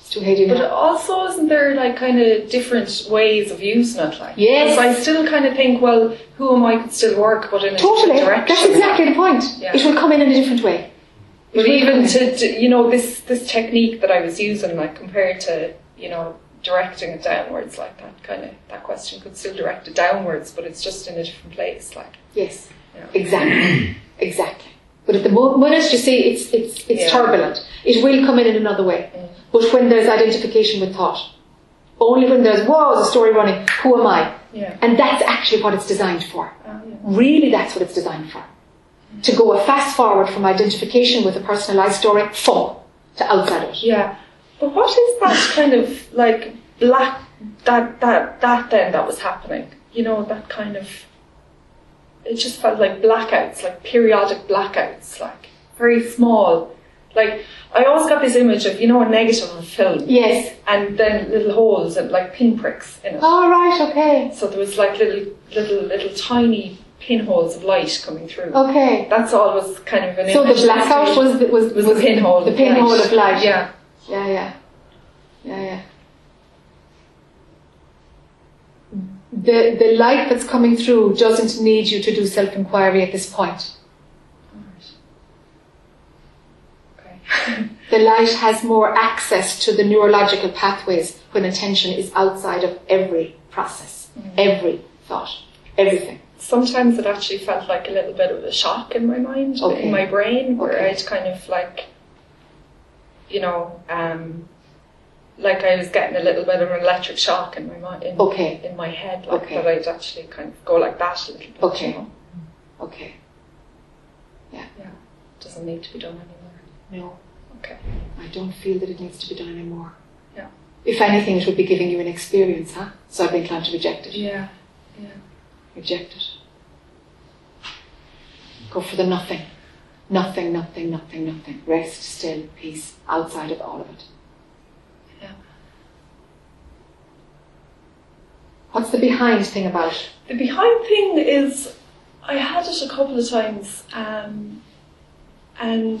It's too heady But now. also, isn't there like kind of different ways of using it? Like, Yes. I still kind of think, well, who am I could still work, but in a Totally. different direction. That's exactly the point. Yeah. It will come in in a different way. But even to, to, you know, this this technique that I was using, like compared to, you know, directing it downwards, like that kind of that question could still direct it downwards, but it's just in a different place. Like, Yes. Yeah. Exactly. exactly. But at the mo- moment you see it's it's it's Yeah. turbulent, it will come in in another way. Mm. But when there's identification with thought, only when there's whoa, there's a story running. Who am I? yeah, And that's actually what it's designed for. oh, yeah. Really, that's what it's designed for. To go a fast forward from identification with a personalized story, full, to outside it. Yeah. But what is that kind of like black that that that then that was happening? You know, that kind of it just felt like blackouts, like periodic blackouts, like very small. Like I always got this image of, you know, a negative of a film. Yes. And then little holes and like pinpricks in it. Oh right, Okay. So there was like little little little tiny pinholes of light coming through. Okay. That's all was kind of an So the blackout was the, was was the pinhole. The pinhole of light. Yeah. Yeah. Yeah. Yeah. Yeah. The the light that's coming through doesn't need you to do self inquiry at this point. Okay. The light has more access to the neurological pathways when attention is outside of every process, mm. every thought, everything. Sometimes it actually felt like a little bit of a shock in my mind, Okay. in my brain, where Okay. I'd kind of like, you know, um, like I was getting a little bit of an electric shock in my mind, in, Okay. in my head, like Okay. that I'd actually kind of go like that a little bit. Okay. You know? Okay. Yeah. Yeah. Doesn't need to be done anymore. No. Okay. I don't feel that it needs to be done anymore. Yeah. If anything, it would be giving you an experience, huh? So I've been inclined to reject it. Yeah. Reject it. Go for the nothing. Nothing, nothing, nothing, nothing. Rest, still, peace, outside of all of it. Yeah. What's the behind thing about? The behind thing is, I had it a couple of times, um, and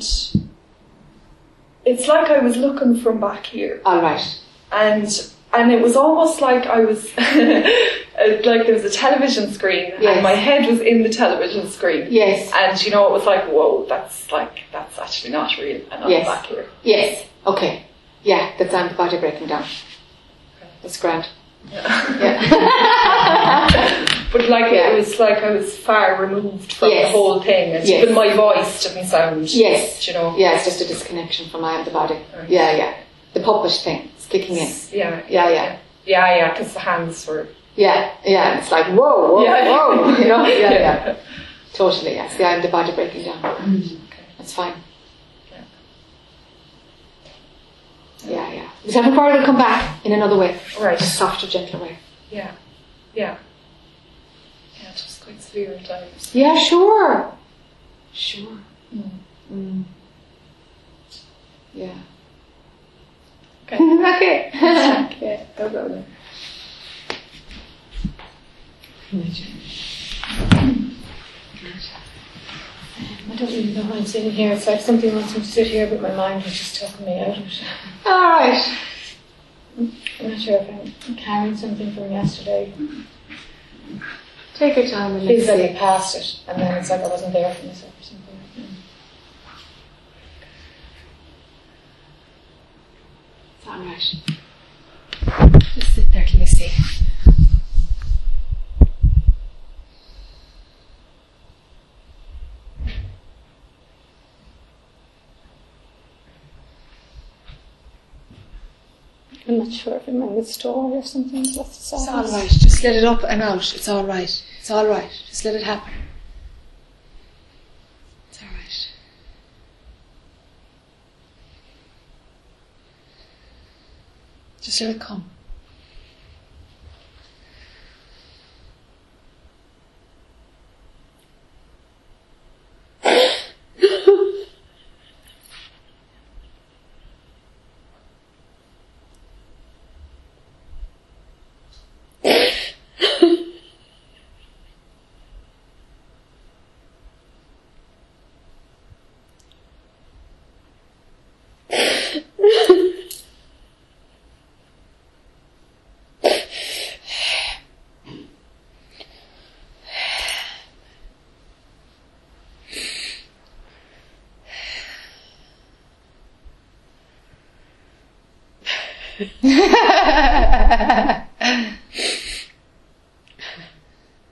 it's like I was looking from back here, All right. and and it was almost like I was uh, like there was a television screen, Yes. and my head was in the television screen. Yes. And you know, it was like, whoa, that's like that's actually not real, and I'm Yes. back here. Yes. Okay. Yeah, that's on the body breaking down. That's grand. Yeah. But like Yeah. it was like I was far removed from Yes. the whole thing, and Yes. even my voice didn't sound. yes. you know. Yeah, it's just a disconnection from my the body. Right. Yeah, yeah. The puppet thing. It's kicking in. Yeah, Yeah, yeah. yeah, yeah, because the hands were. Yeah, yeah. It's like whoa, whoa, Yeah. whoa. You know? Yeah, yeah. Totally. Yes. Yeah, and the body breaking down. That's fine. Yeah, yeah. But I'm required to come back in another way. Right. A softer, gentler way. Yeah, yeah. Yeah, it was quite severe at times. Yeah, sure. Sure. Mm. Yeah. Okay. okay. Okay, go go. I don't really know why I'm sitting here. It's like something wants me to sit here, but my mind was just talking me out of it. All right. I'm not sure if I'm carrying something from yesterday. Take your time and It feels like I passed it, and then it's like I wasn't there for myself or something. It's all right. Just sit there till you see. I'm not sure if I'm in the store or something. It's all right. Just let it up and out. It's all right. It's all right. Just let it happen. It's all right. Just let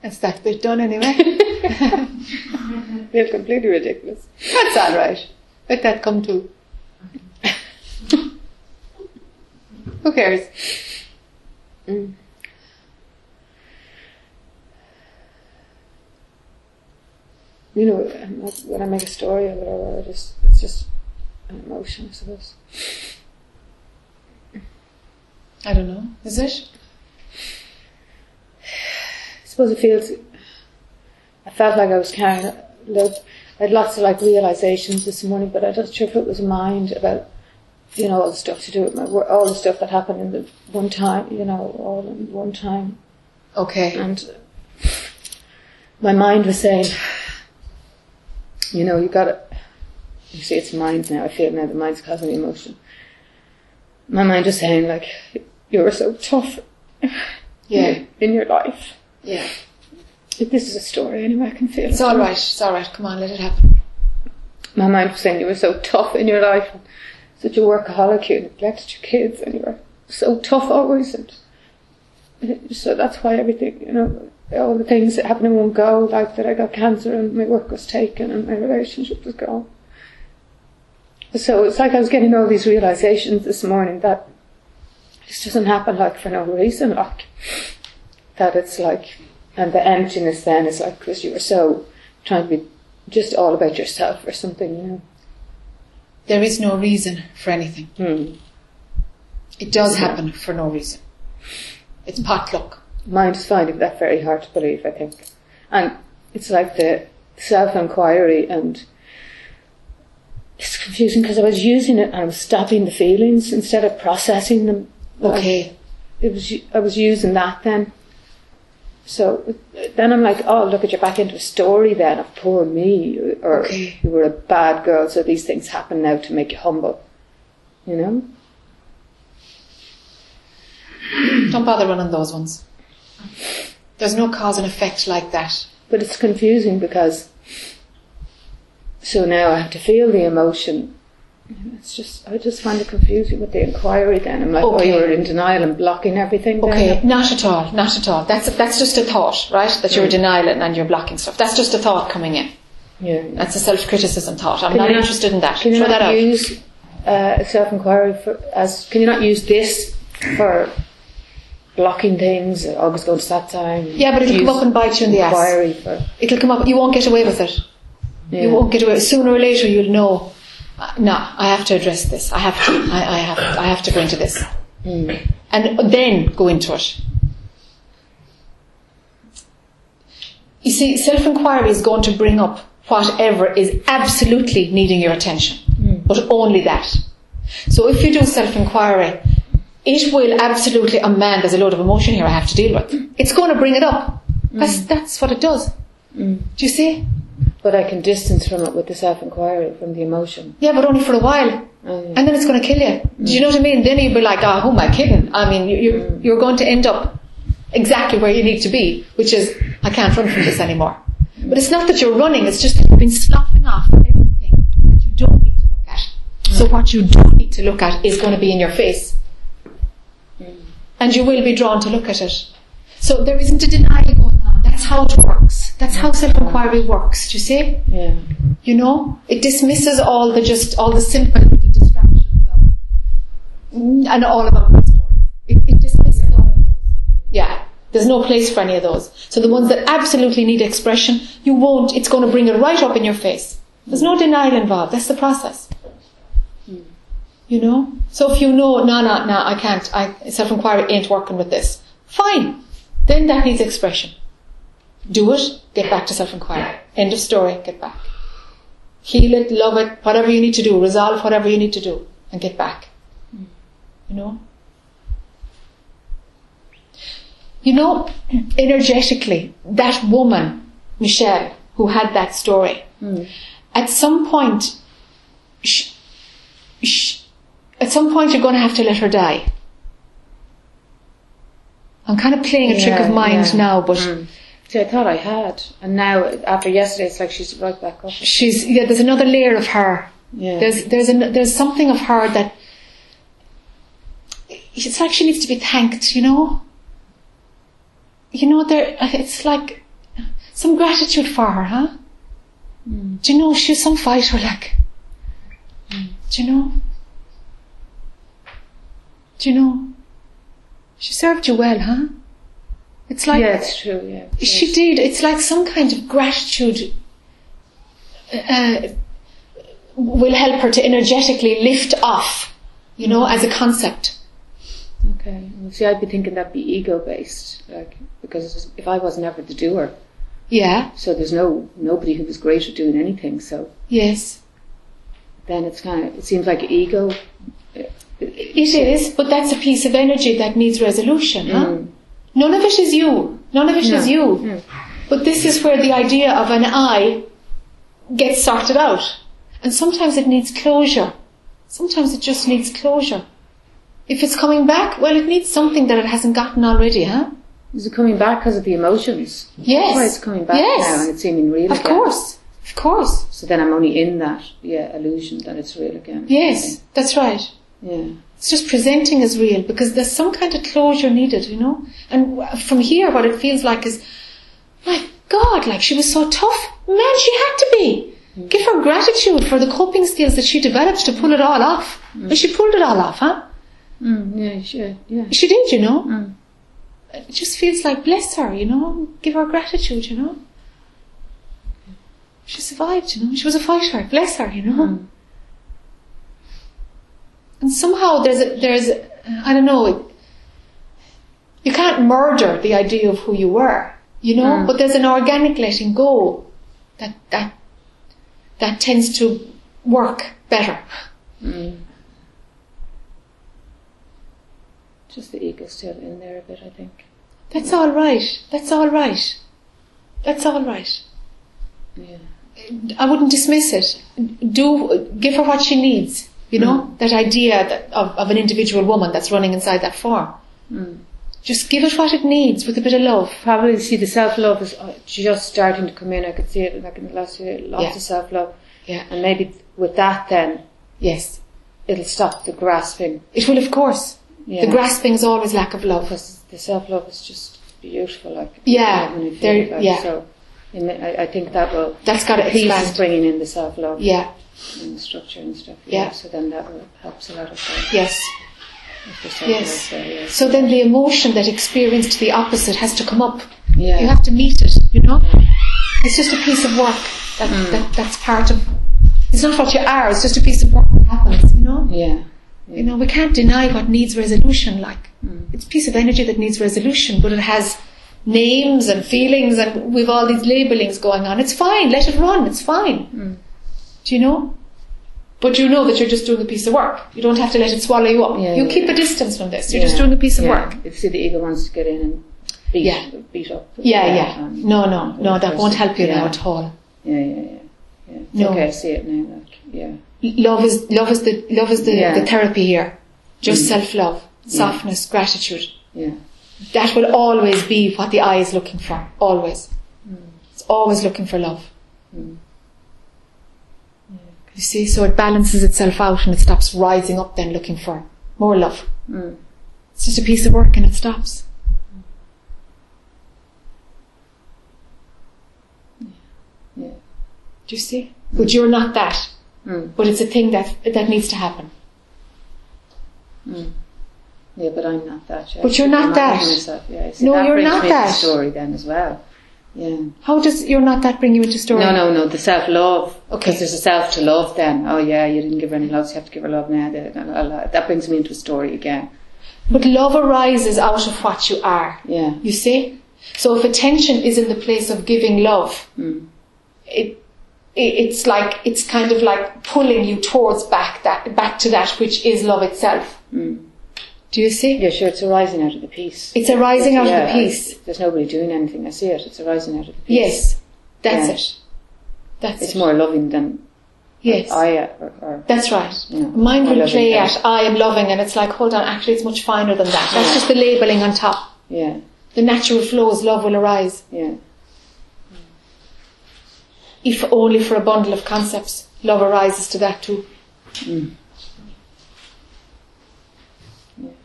That's that bit done anyway. Feel completely ridiculous. That's all right. Let that come too. Who cares? Mm. You know, when I make a story of it, or I just it's just an emotion, I suppose. I don't know. Is it? I suppose it feels. I felt like I was carrying. a load. I had lots of like realizations this morning, but I wasn't sure if it was mind about, you know, all the stuff to do with my work, all the stuff that happened in the one time, you know, all in one time, Okay. and my mind was saying, you know, you got to. You see, it's mind now. I feel now the mind's causing me emotion. My mind was saying like, you were so tough Yeah. in your life. Yeah. This is a story anyway, I can feel It's it. all right. It's all right. Come on, let it happen. My mind was saying you were so tough in your life, and such a workaholic, you neglected your kids, and you were so tough always. And so that's why everything, you know, all the things that happened in one go, like that I got cancer and my work was taken and my relationship was gone. So it's like I was getting all these realizations this morning that this doesn't happen like for no reason, like that it's like, and the emptiness then is like because you were so trying to be just all about yourself or something, you know. There is no reason for anything. Hmm. It does happen for no reason. It's potluck. Mind is finding that very hard to believe, I think. And it's like the self inquiry and it's confusing because I was using it and I was stopping the feelings instead of processing them. Okay. It was I was using that then. So then I'm like, oh, look at you're back into a story then of poor me, or Okay. you were a bad girl, so these things happen now to make you humble. You know? Don't bother running those ones. There's no cause and effect like that. But it's confusing because so now I have to feel the emotion. It's just I just find it confusing with the inquiry then. I'm like, oh you're in denial and blocking everything then. Okay, not at all, not at all. That's that's just a thought, right? That you're denying and you're blocking stuff. That's just a thought coming in. Yeah. That's a self-criticism thought. I'm Can not you interested in that. Can you Throw not use uh, self-inquiry for as? Can you not use this for blocking things? Always going to that time. Yeah, but it'll come up and bite you in the ass. Inquiry for. It'll come up. You won't get away with it. Yeah. You won't get away. Sooner or later, you'll know. No, I have to address this. I have to. I, I have. I have to go into this, Hmm. and then go into it. You see, self-inquiry is going to bring up whatever is absolutely needing your attention, mm. but only that. So if you do self-inquiry, it will absolutely. Oh man, there's a load of emotion here I have to deal with. It's going to bring it up. That's mm. that's what it does. Mm. Do you see? But I can distance from it with the self-inquiry, from the emotion. Yeah, but only for a while. Oh, yeah. And then it's going to kill you. Do you know what I mean? Then you'll be like, oh, who am I kidding? I mean, you, you're, mm. you're going to end up exactly where you need to be, which is, I can't run from this anymore. Mm. But it's not that you're running, it's just that you've been sloughing off everything that you don't need to look at. So mm. what you do need to look at is going to be in your face. And you will be drawn to look at it. So there isn't a denial going on. That's how it works. That's how self-inquiry works. Do you see? Yeah. You know, it dismisses all the just all the simple little distractions of and all about the story. It, it dismisses all of those. Yeah, there's no place for any of those. So the ones that absolutely need expression, you won't. It's going to bring it right up in your face. There's no denial involved. That's the process. Hmm. You know. So if you know, no, no, no, I can't. I self-inquiry ain't working with this. Fine. Then that needs expression. Do it. Get back to self-inquiry. End of story. Get back heal it, love it, whatever you need to do, resolve whatever you need to do, and get back. You know? You know, energetically, that woman, Michelle, who had that story, hmm. at some point, sh- sh- at some point you're going to have to let her die. I'm kind of playing a trick of mind yeah. now, but hmm. See, I thought I had, and now after yesterday, it's like she's right back up. she's yeah. There's another layer of her Yeah. There's there's an, there's something of her that it's like she needs to be thanked, you know. You know, there it's like some gratitude for her, huh? Hmm. Do you know she's some fighter, like? Hmm. Do you know? Do you know? She served you well, huh? It's like yeah, it's true. Yeah. she did. It's like some kind of gratitude uh, will help her to energetically lift off, you know, as a concept. Okay. Well, see, I'd be thinking that'd be ego based, like because if I was never the doer, Yeah. so there's no nobody who was great at doing anything. So Yes. then it's kind of it seems like ego. It is, but that's a piece of energy that needs resolution, huh? None of it is you. None of it is No. you. No. But this is where the idea of an I gets sorted out. And sometimes it needs closure. Sometimes it just needs closure. If it's coming back, well, it needs something that it hasn't gotten already, huh? Is it coming back because of the emotions? Yes. That's why it's coming back Yes. now and it's seeming real Of again. course. Of course. So then I'm only in that yeah illusion that it's real again. Yes, that's right. Yeah. It's just presenting as real because there's some kind of closure needed, you know? And from here, what it feels like is, my God, like she was so tough. Man, she had to be. Give her gratitude for the coping skills that she developed to pull it all off. And she pulled it all off, huh? Mm, yeah. Sure. Yeah. She did, you know? Mm. It just feels like, bless her, you know? Give her gratitude, you know? She survived, you know? She was a fighter. Bless her, you know? And somehow there's a, there's, I don't know, it, you can't murder the idea of who you were, you know? But there's an organic letting go that, that, that tends to work better. Mm. Just the ego still in there a bit, I think. That's all right. That's all right. That's all right. Yeah. I wouldn't dismiss it. Do give her what she needs. You know, that idea that, of, of an individual woman that's running inside that form. Just give it what it needs with a bit of love. Probably see the self love is uh, just starting to come in. I could see it like in the last year, lots Yeah. of self love, Yeah. and maybe with that, then Yes. it'll stop the grasping. It will, of course. Yeah. The grasping is always lack of love. because the self love is just beautiful. Like Yeah, when there- it, yeah. So, I, I, think that will That's got to expand. bringing in the self love Yeah. And the structure and stuff. Yeah. So then that helps a lot of that. Yes. If the self Yes. there, yeah. So then the emotion that experienced the opposite has to come up. Yeah. You have to meet it, you know? It's just a piece of work that, that that's part of it's not what you are, it's just a piece of work that happens, you know? yeah. You know, we can't deny what needs resolution like. Mm. It's a piece of energy that needs resolution, but it has names and feelings and we've all these labelings going on. It's fine, let it run, it's fine. Mm. Do you know? But you know that you're just doing a piece of work. You don't have to let it swallow you up. Yeah, you yeah, keep yeah. a distance from this. You're just doing a piece of work. If see the ego wants to get in and beat, Yeah. beat up. Yeah, yeah. No, no, no, that person. won't help you yeah. now at all. Yeah, yeah, yeah. yeah. No. okay, I see it now. Like, yeah. Love is love is the love is the. Mm. the therapy here. Just self love, softness, gratitude. Yeah. That will always be what the I is looking for. Always. It's always looking for love. You see, so it balances itself out and it stops rising up then looking for more love. Mm. It's just a piece of work and it stops. Yeah. Do you see? But you're not that. Mm. But it's a thing that that needs to happen. Yeah, but I'm not that. Yeah. But you're not I'm that. looking at Myself. Yeah, see, No, that you're not that. the story then as well. Yeah. How does you're not that bring you into story? No, no, no. The self love. Okay. Because there's a self to love. Then, oh yeah, you didn't give her any love, so you have to give her love now. That brings me into a story again. But love arises out of what you are. Yeah. You see? So if attention is in the place of giving love, Mm. it, it it's like it's kind of like pulling you towards back that back to that which is love itself. Mm. Do you see? Yeah, sure. It's arising out of the peace. It's arising out Yeah, of the peace. I- there's nobody doing anything. I see it. It's arising out of the peace. Yes, that's Yeah. it. That's It's it. more loving than yes, I uh, or, or that's right. you know, Mind will play at I am loving, and it's like, hold on, actually, it's much finer than that. That's just the labeling on top. Yeah, The natural flows, love will arise. yeah, If only for a bundle of concepts, love arises to that too. Mm.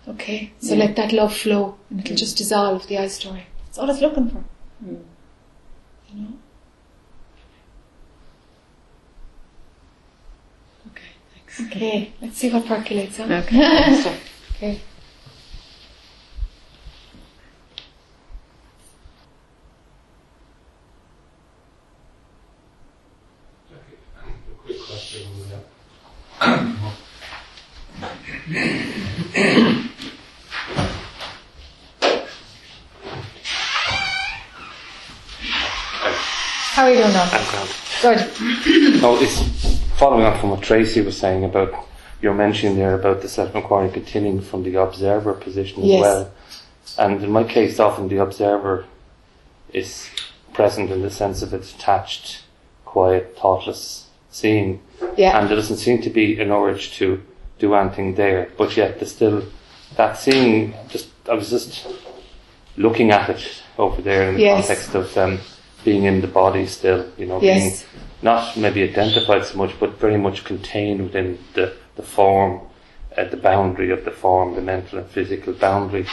Okay, so Yeah. let that love flow, and it'll just dissolve the I story. That's all it's looking for. Mm. You know. Okay, thanks. Okay, let's see what percolates. Huh? Okay. okay. A quick question. How are you doing now? background. Good. No, it's following on from what Tracy was saying about your mentioning there about the self-inquiry continuing from the observer position as Yes. well. And in my case, often the observer is present in the sense of a detached, quiet, thoughtless seeing. Yeah. And there doesn't seem to be an urge to do anything there. But yet there's still that seeing, just, I was just looking at it over there in the Yes. context of um, being in the body still, you know, Yes. being not maybe identified so much, but very much contained within the, the form, uh, the boundary of the form, the mental and physical boundary.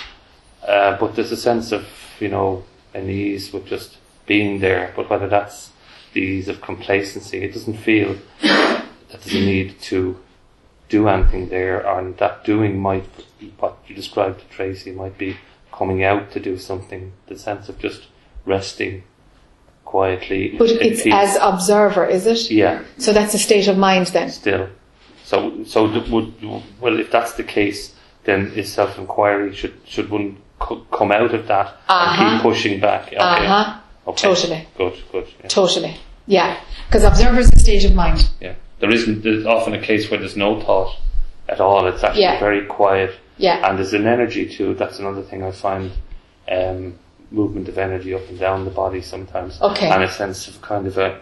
Uh, but there's a sense of, you know, an ease with just being there. But whether that's the ease of complacency, it doesn't feel that there's a need to do anything there, and that doing might what you described to Tracy might be coming out to do something. The sense of just resting quietly. But it's as observer, is it? yeah, So that's a state of mind then. still. So, so would well, if that's the case, then is self-inquiry should should one co- come out of that Uh-huh. and keep pushing back? Okay. Uh huh. okay. Totally. Good. Good. Yeah. Totally. Yeah. Because observer is a state of mind. yeah. There isn't. There's often a case where there's no thought at all. It's actually Yeah. very quiet, Yeah. and there's an energy too. That's another thing I find. Um, movement of energy up and down the body sometimes, Okay. and a sense of kind of a,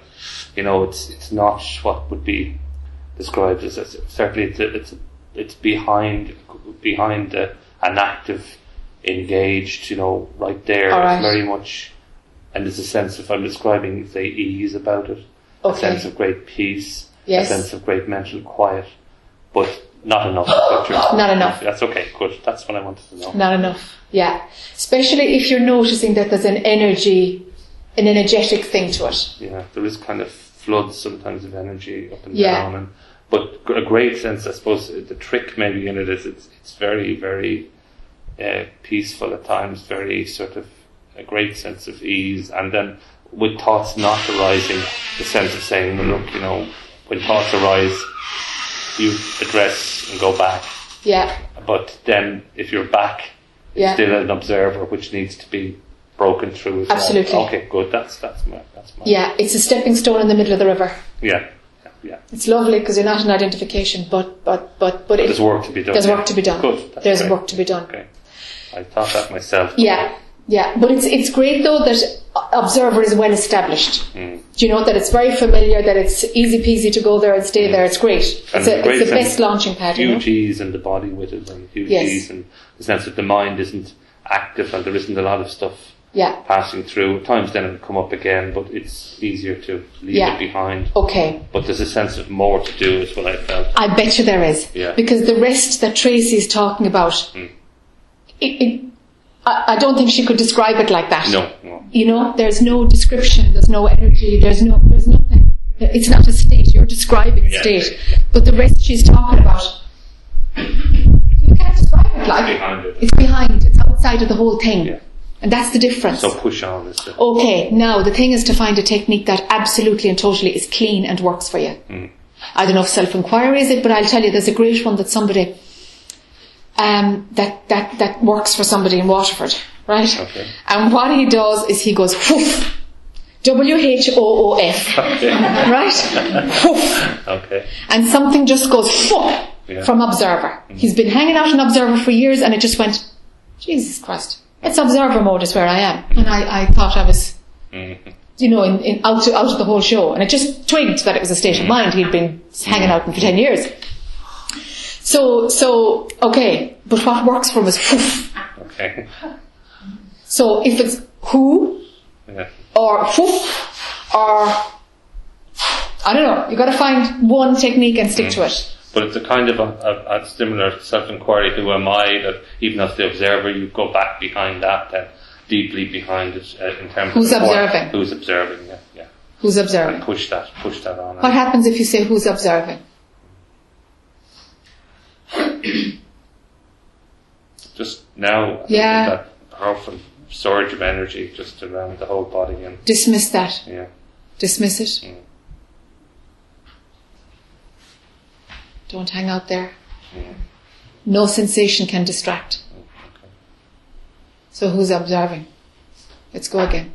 you know, it's it's not what would be described as, as certainly it's, it's it's behind behind a, an active, engaged, you know, right there. All right. It's very much, and there's a sense of I'm describing say ease about it, a Okay. sense of great peace, Yes. a sense of great mental quiet, but not enough. Not enough. That's okay. Good. That's what I wanted to know. Not enough. Yeah. Especially if you're noticing that there's an energy, an energetic thing to it. Yeah, there is kind of floods sometimes of energy up and Yeah. down, and but a great sense, I suppose. The trick maybe in it is it's it's very very uh, peaceful at times, very sort of a great sense of ease, and then with thoughts not arising, the sense of saying, well, look, you know, when thoughts arise, you address and go back. Yeah. But then, if you're back, it's Yeah. still an observer, which needs to be broken through. As Absolutely. Well. Okay, good. That's that's my that's my Yeah. It's a stepping stone in the middle of the river. yeah yeah. It's lovely because you're not an identification, but but but but it, There's work to be done. there's yeah. work to be done. Good. That's There's great. work to be done. Okay. I thought that myself. Yeah, yeah. But it's it's great though that observer is well established. Mm. Do you know that it's very familiar, that it's easy peasy to go there and stay there. It's great. It's, a, great it's the best launching pad. You know? Huge ease in the body with it, and huge Yes. ease, and the sense that the mind isn't active, and there isn't a lot of stuff Yeah. passing through. At times, then it'll come up again, but it's easier to leave Yeah. it behind. Okay. But there's a sense of more to do, is what I felt. I bet you there is. Yeah. Because the rest that Tracy's talking about, Mm. it, it, I, I don't think she could describe it like that. No, no. You know, there's no description, there's no energy, there's no, there's nothing. It's not a state, you're describing a Yeah. state. But the rest she's talking about, you can't describe it like Behind it. It's behind, it's outside of the whole thing. Yeah. And that's the difference. So push on Okay, now the thing is to find a technique that absolutely and totally is clean and works for you. Mm. I don't know if self-inquiry is it, but I'll tell you there's a great one that somebody, um, that, that, that works for somebody in Waterford, right? Okay. And what he does is he goes whoof, W-H-O-O-F, Okay. right? Whoof. okay. And something just goes whoop Yeah. from Observer. He's been hanging out in Observer for years and it just went, Jesus Christ, it's Observer mode is where I am. And I, I thought I was, Mhm. you know, in, in out, to, out of the whole show. And it just twigged that it was a state of mind he'd been hanging out in for 10 years. So, so, okay, but what works for him is whoof. Okay. So if it's who Yeah. or whoof or, I don't know, you gotta find one technique and stick to it. But it's a kind of a, a, a similar self-inquiry. Who am I? That even as the observer, you go back behind that, then deeply behind it uh, in terms Who's of observing? Who's observing? Yeah, yeah. Who's And observing? push that, push that on. What happens if you say who's observing? just now, Yeah. that powerful surge of energy just around the whole body, and Dismiss that. yeah, Dismiss it. Mm. Don't hang out there. Mm. No sensation can distract. So who's observing? Let's go again.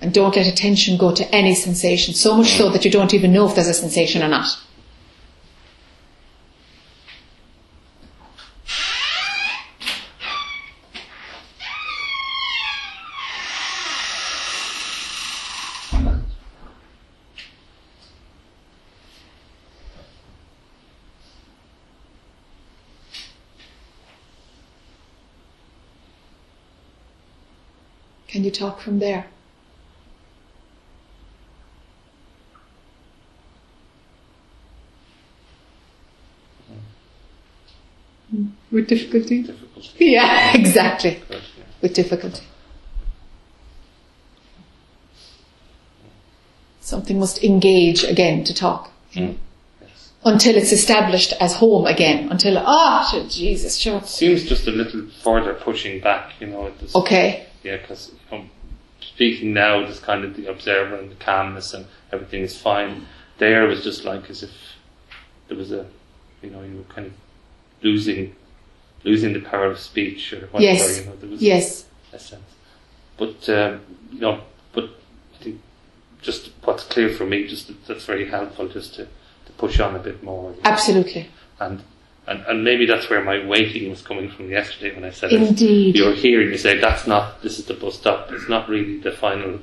And don't let attention go to any sensation, so much so that you don't even know if there's a sensation or not. Can you talk from there? With difficulty? difficult. Yeah, exactly. Yeah. With difficulty. Something must engage again to talk. Mm. Yes. Until it's established as home again. Until, ah, oh, Jesus, sure. Seems just a little further pushing back, you know. Okay. Yeah, because you know, speaking now, just kind of the observer and the calmness and everything is fine. There was just like as if there was a, you know, you were kind of losing, losing the power of speech or whatever. Yes. You know, there was Yes. a sense. But um, you know, but I think just what's clear for me, just that, that's very helpful, just to, to push on a bit more. Absolutely. And, and and maybe that's where my waiting was coming from yesterday when I said. Indeed. You're here and you say that's not this is the bus stop. It's not really the final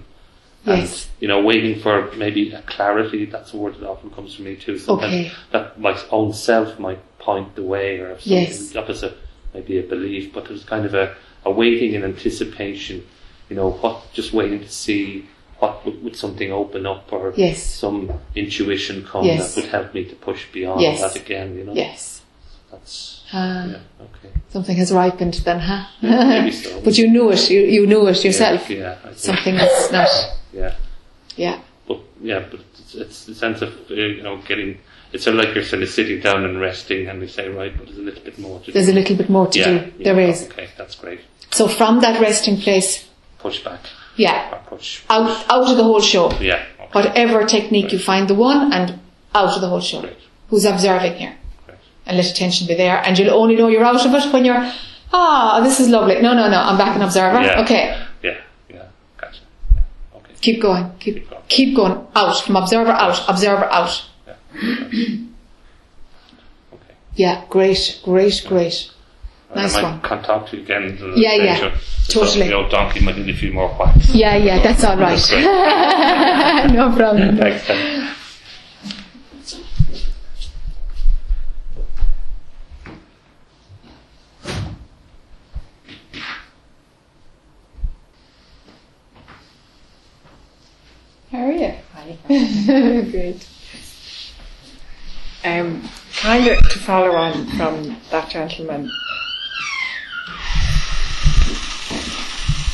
Yes. You know, waiting for maybe a clarity, that's a word that often comes to me too. Sometimes Okay. that my own self might point the way or something Yes. opposite, maybe a belief, but there's kind of a, a waiting in anticipation, you know, what, just waiting to see what would, would something open up or Yes. some intuition come Yes. that would help me to push beyond Yes. that again, you know. Yes. That's, Ah, yeah, okay. Something has ripened then, huh? Maybe so. but you knew it. You, you knew it yourself. Yeah, yeah, Something is not. yeah. Yeah. But yeah, but it's, it's the sense of uh, you know getting. It's sort of like you're sort of sitting down and resting, and we say, right, but there's a little bit more to There's a little bit more to yeah, do. yeah, There is. Okay, that's great. So from that resting place, Push back yeah, or push. out out of the whole show. Yeah. Okay. Whatever technique you find the one and out of the whole show. Great. Who's observing here? And let attention be there. And you'll only know you're out of it when you're, ah, this is lovely. No, no, no, I'm back an observer. Yeah. Okay. Yeah. Yeah. Gotcha. Yeah. Okay. Keep going. Keep, Keep going. keep going. Out. From observer out. Observer out. Yeah. okay. Yeah, great, great, great. Nice I might one. Can't talk to you again. Yeah, yeah. Totally. The old donkey might need a few more whacks. Yeah, yeah, that's all right. No problem. Thanks. How are you? Hi. Great. Um, kind of to follow on from that gentleman.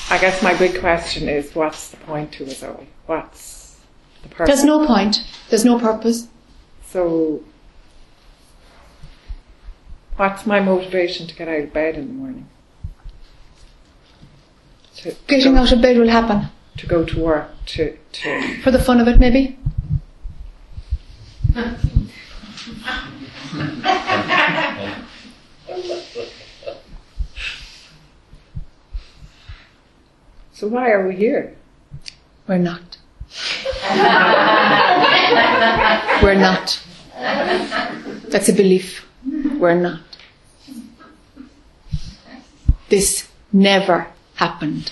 I guess my big question is, what's the point to us all? What's the purpose? There's no point. There's no purpose. So, what's my motivation to get out of bed in the morning? To, to Getting go, out of bed will happen. to go to work, to, to For the fun of it, maybe. so why are we here? We're not. We're not. That's a belief. We're not. This never happened.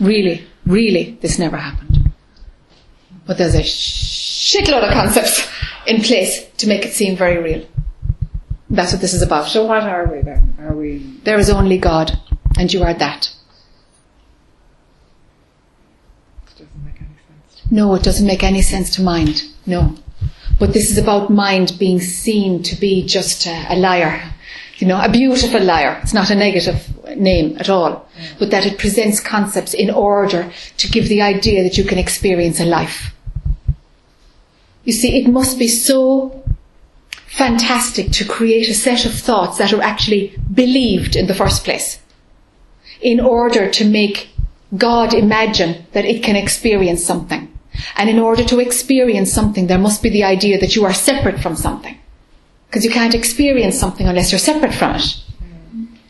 Really, really, this never happened. But there's a shitload of concepts in place to make it seem very real. That's what this is about. So what are we then? Are we There is only God, and you are that. It doesn't make any sense. No, it doesn't make any sense to mind. No. But this is about mind being seen to be just a, a liar. You know, a beautiful liar. It's not a negative name at all. But that it presents concepts in order to give the idea that you can experience a life. You see, it must be so fantastic to create a set of thoughts that are actually believed in the first place in order to make God imagine that it can experience something. And in order to experience something, there must be the idea that you are separate from something. Because you can't experience something unless you're separate from it.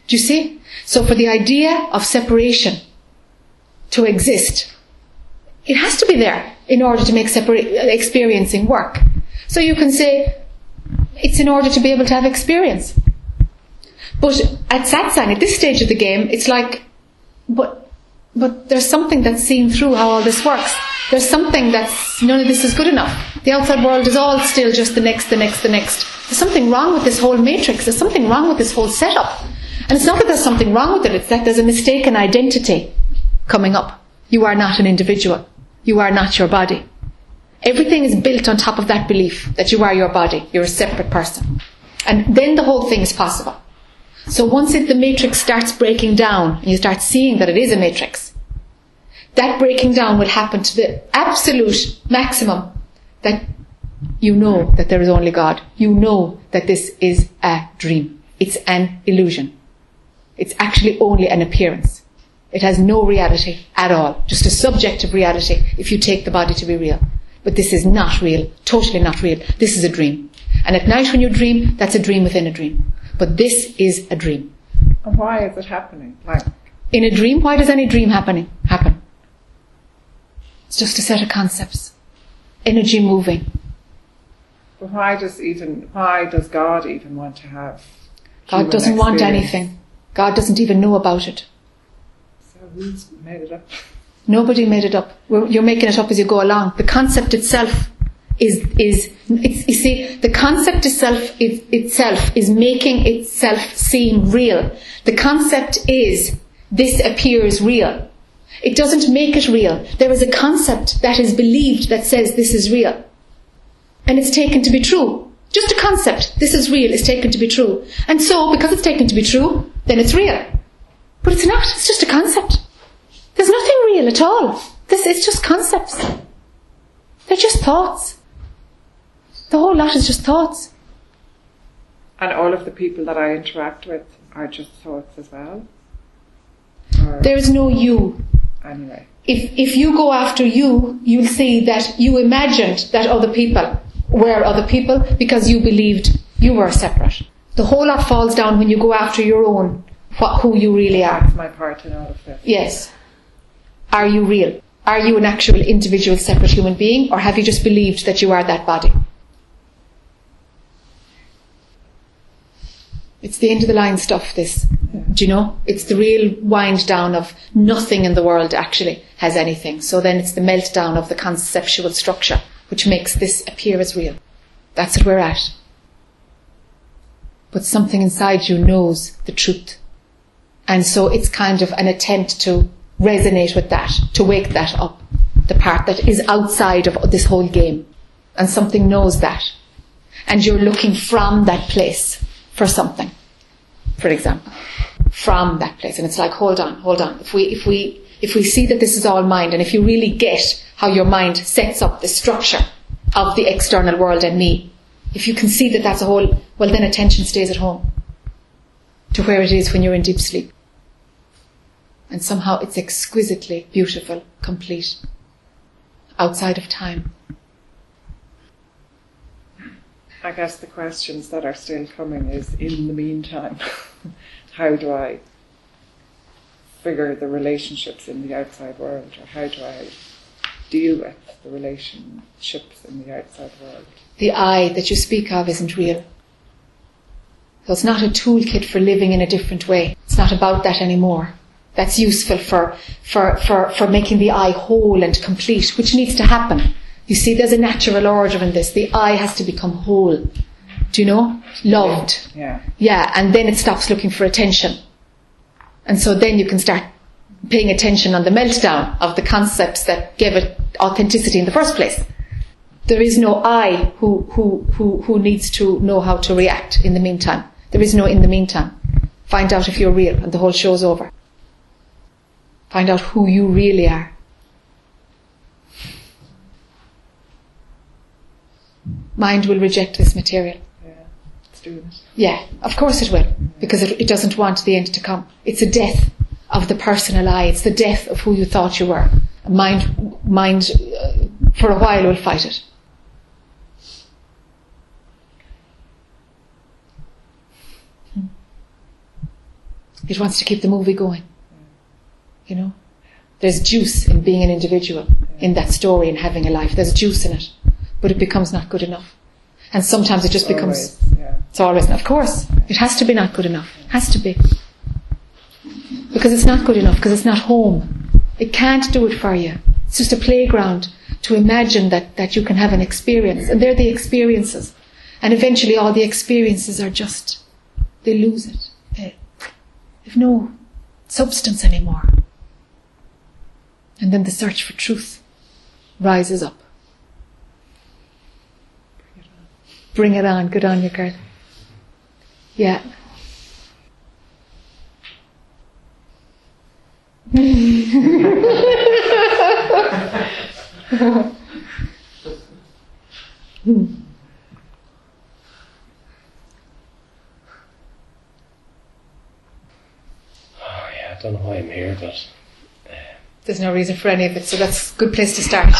Do you see? So for the idea of separation to exist, it has to be there in order to make experiencing work. So you can say, it's in order to be able to have experience. But at satsang, at this stage of the game, it's like, but, but there's something that's seen through how all this works. There's something that's, none of this is good enough. The outside world is all still just the next, the next, the next. There's something wrong with this whole matrix. There's something wrong with this whole setup. And it's not that there's something wrong with it, it's that there's a mistaken identity coming up. You are not an individual. You are not your body. Everything is built on top of that belief that you are your body. You're a separate person. And then the whole thing is possible. So once it, the matrix starts breaking down and you start seeing that it is a matrix, that breaking down will happen to the absolute maximum that you know that there is only God. You know that this is a dream. It's an illusion. It's actually only an appearance. It has no reality at all. Just a subjective reality if you take the body to be real. But this is not real. Totally not real. This is a dream. And at night when you dream, that's a dream within a dream. But this is a dream. And why is it happening? Like, In a dream, why does any dream happening happen? It's just a set of concepts. Energy moving. but why does even why does God even want to have? God doesn't want anything. God doesn't even know about it. Made it up? Nobody made it up. You're making it up as you go along. The concept itself is is you see the concept itself is, itself is making itself seem real. The concept is this appears real. It doesn't make it real. There is a concept that is believed that says this is real. And it's taken to be true. Just a concept, this is real, is taken to be true. And so, because it's taken to be true, then it's real. But it's not, it's just a concept. There's nothing real at all. This is just concepts. They're just thoughts. The whole lot is just thoughts. And all of the people that I interact with are just thoughts as well? Or There is no you. anyway. If, if you go after you, you'll see that you imagined that other people were other people because you believed you were separate. The whole lot falls down when you go after your own, what, who you really are. That's my part in all of this. Yes. Are you real? Are you an actual individual separate human being or have you just believed that you are that body? It's the end of the line stuff, this. Do you know? It's the real wind down of nothing in the world actually has anything. So then it's the meltdown of the conceptual structure which makes this appear as real. That's what we're at. But something inside you knows the truth. And so it's kind of an attempt to resonate with that, to wake that up, the part that is outside of this whole game. And something knows that. And you're looking from that place for something, for example. From that place. And it's like, hold on, hold on. If we, if we, if we see that this is all mind, and if you really get how your mind sets up the structure of the external world and me, if you can see that that's a whole, well then attention stays at home to where it is when you're in deep sleep. And somehow it's exquisitely beautiful, complete, outside of time. I guess the questions that are still coming is in the meantime, how do I figure the relationships in the outside world or how do I deal with the relationships in the outside world? The I that you speak of isn't real. So it's not a toolkit for living in a different way. It's not about that anymore. That's useful for, for, for, for making the I whole and complete, which needs to happen. You see, there's a natural order in this. The I has to become whole. Do you know? Loved. Yeah. Yeah, and then it stops looking for attention. And so then you can start paying attention on the meltdown of the concepts that gave it authenticity in the first place. There is no I who, who, who, who needs to know how to react in the meantime. There is no in the meantime. Find out if you're real and the whole show's over. Find out who you really are. Mind will reject this material. Yeah. It's doing it. Yeah, of course it will, because it, it doesn't want the end to come. It's a death of the personal I. It's the death of who you thought you were. Mind, mind, uh, for a while will fight it. Hmm. It wants to keep the movie going. You know, there's juice in being an individual in that story and having a life. There's juice in it, but it becomes not good enough. And sometimes it just becomes Always, yeah. it's always, of course, it has to be not good enough. It Has to be. Because it's not good enough, because it's not home. It can't do it for you. It's just a playground to imagine that, that you can have an experience. And they're the experiences. And eventually all the experiences are just, they lose it. They have no substance anymore. And then the search for truth rises up. Bring it on. Good on you, girl. Yeah. Oh, yeah, I don't know why I'm here, but There's no reason for any of it, so that's a good place to start.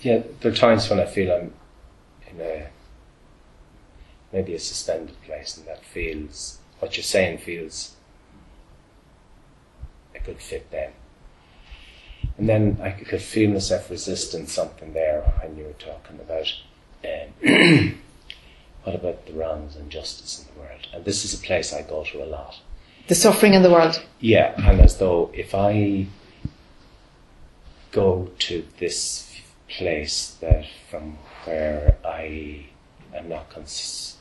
Yeah, there are times when I feel I'm in a maybe a suspended place, and that feels what you're saying feels a good fit then. And then I could feel myself resisting something there when you were talking about um, what about the wrongs and justice in the world. And this is a place I go to a lot. The suffering in the world. Yeah, and as though if I go to this place that from where I am not cons-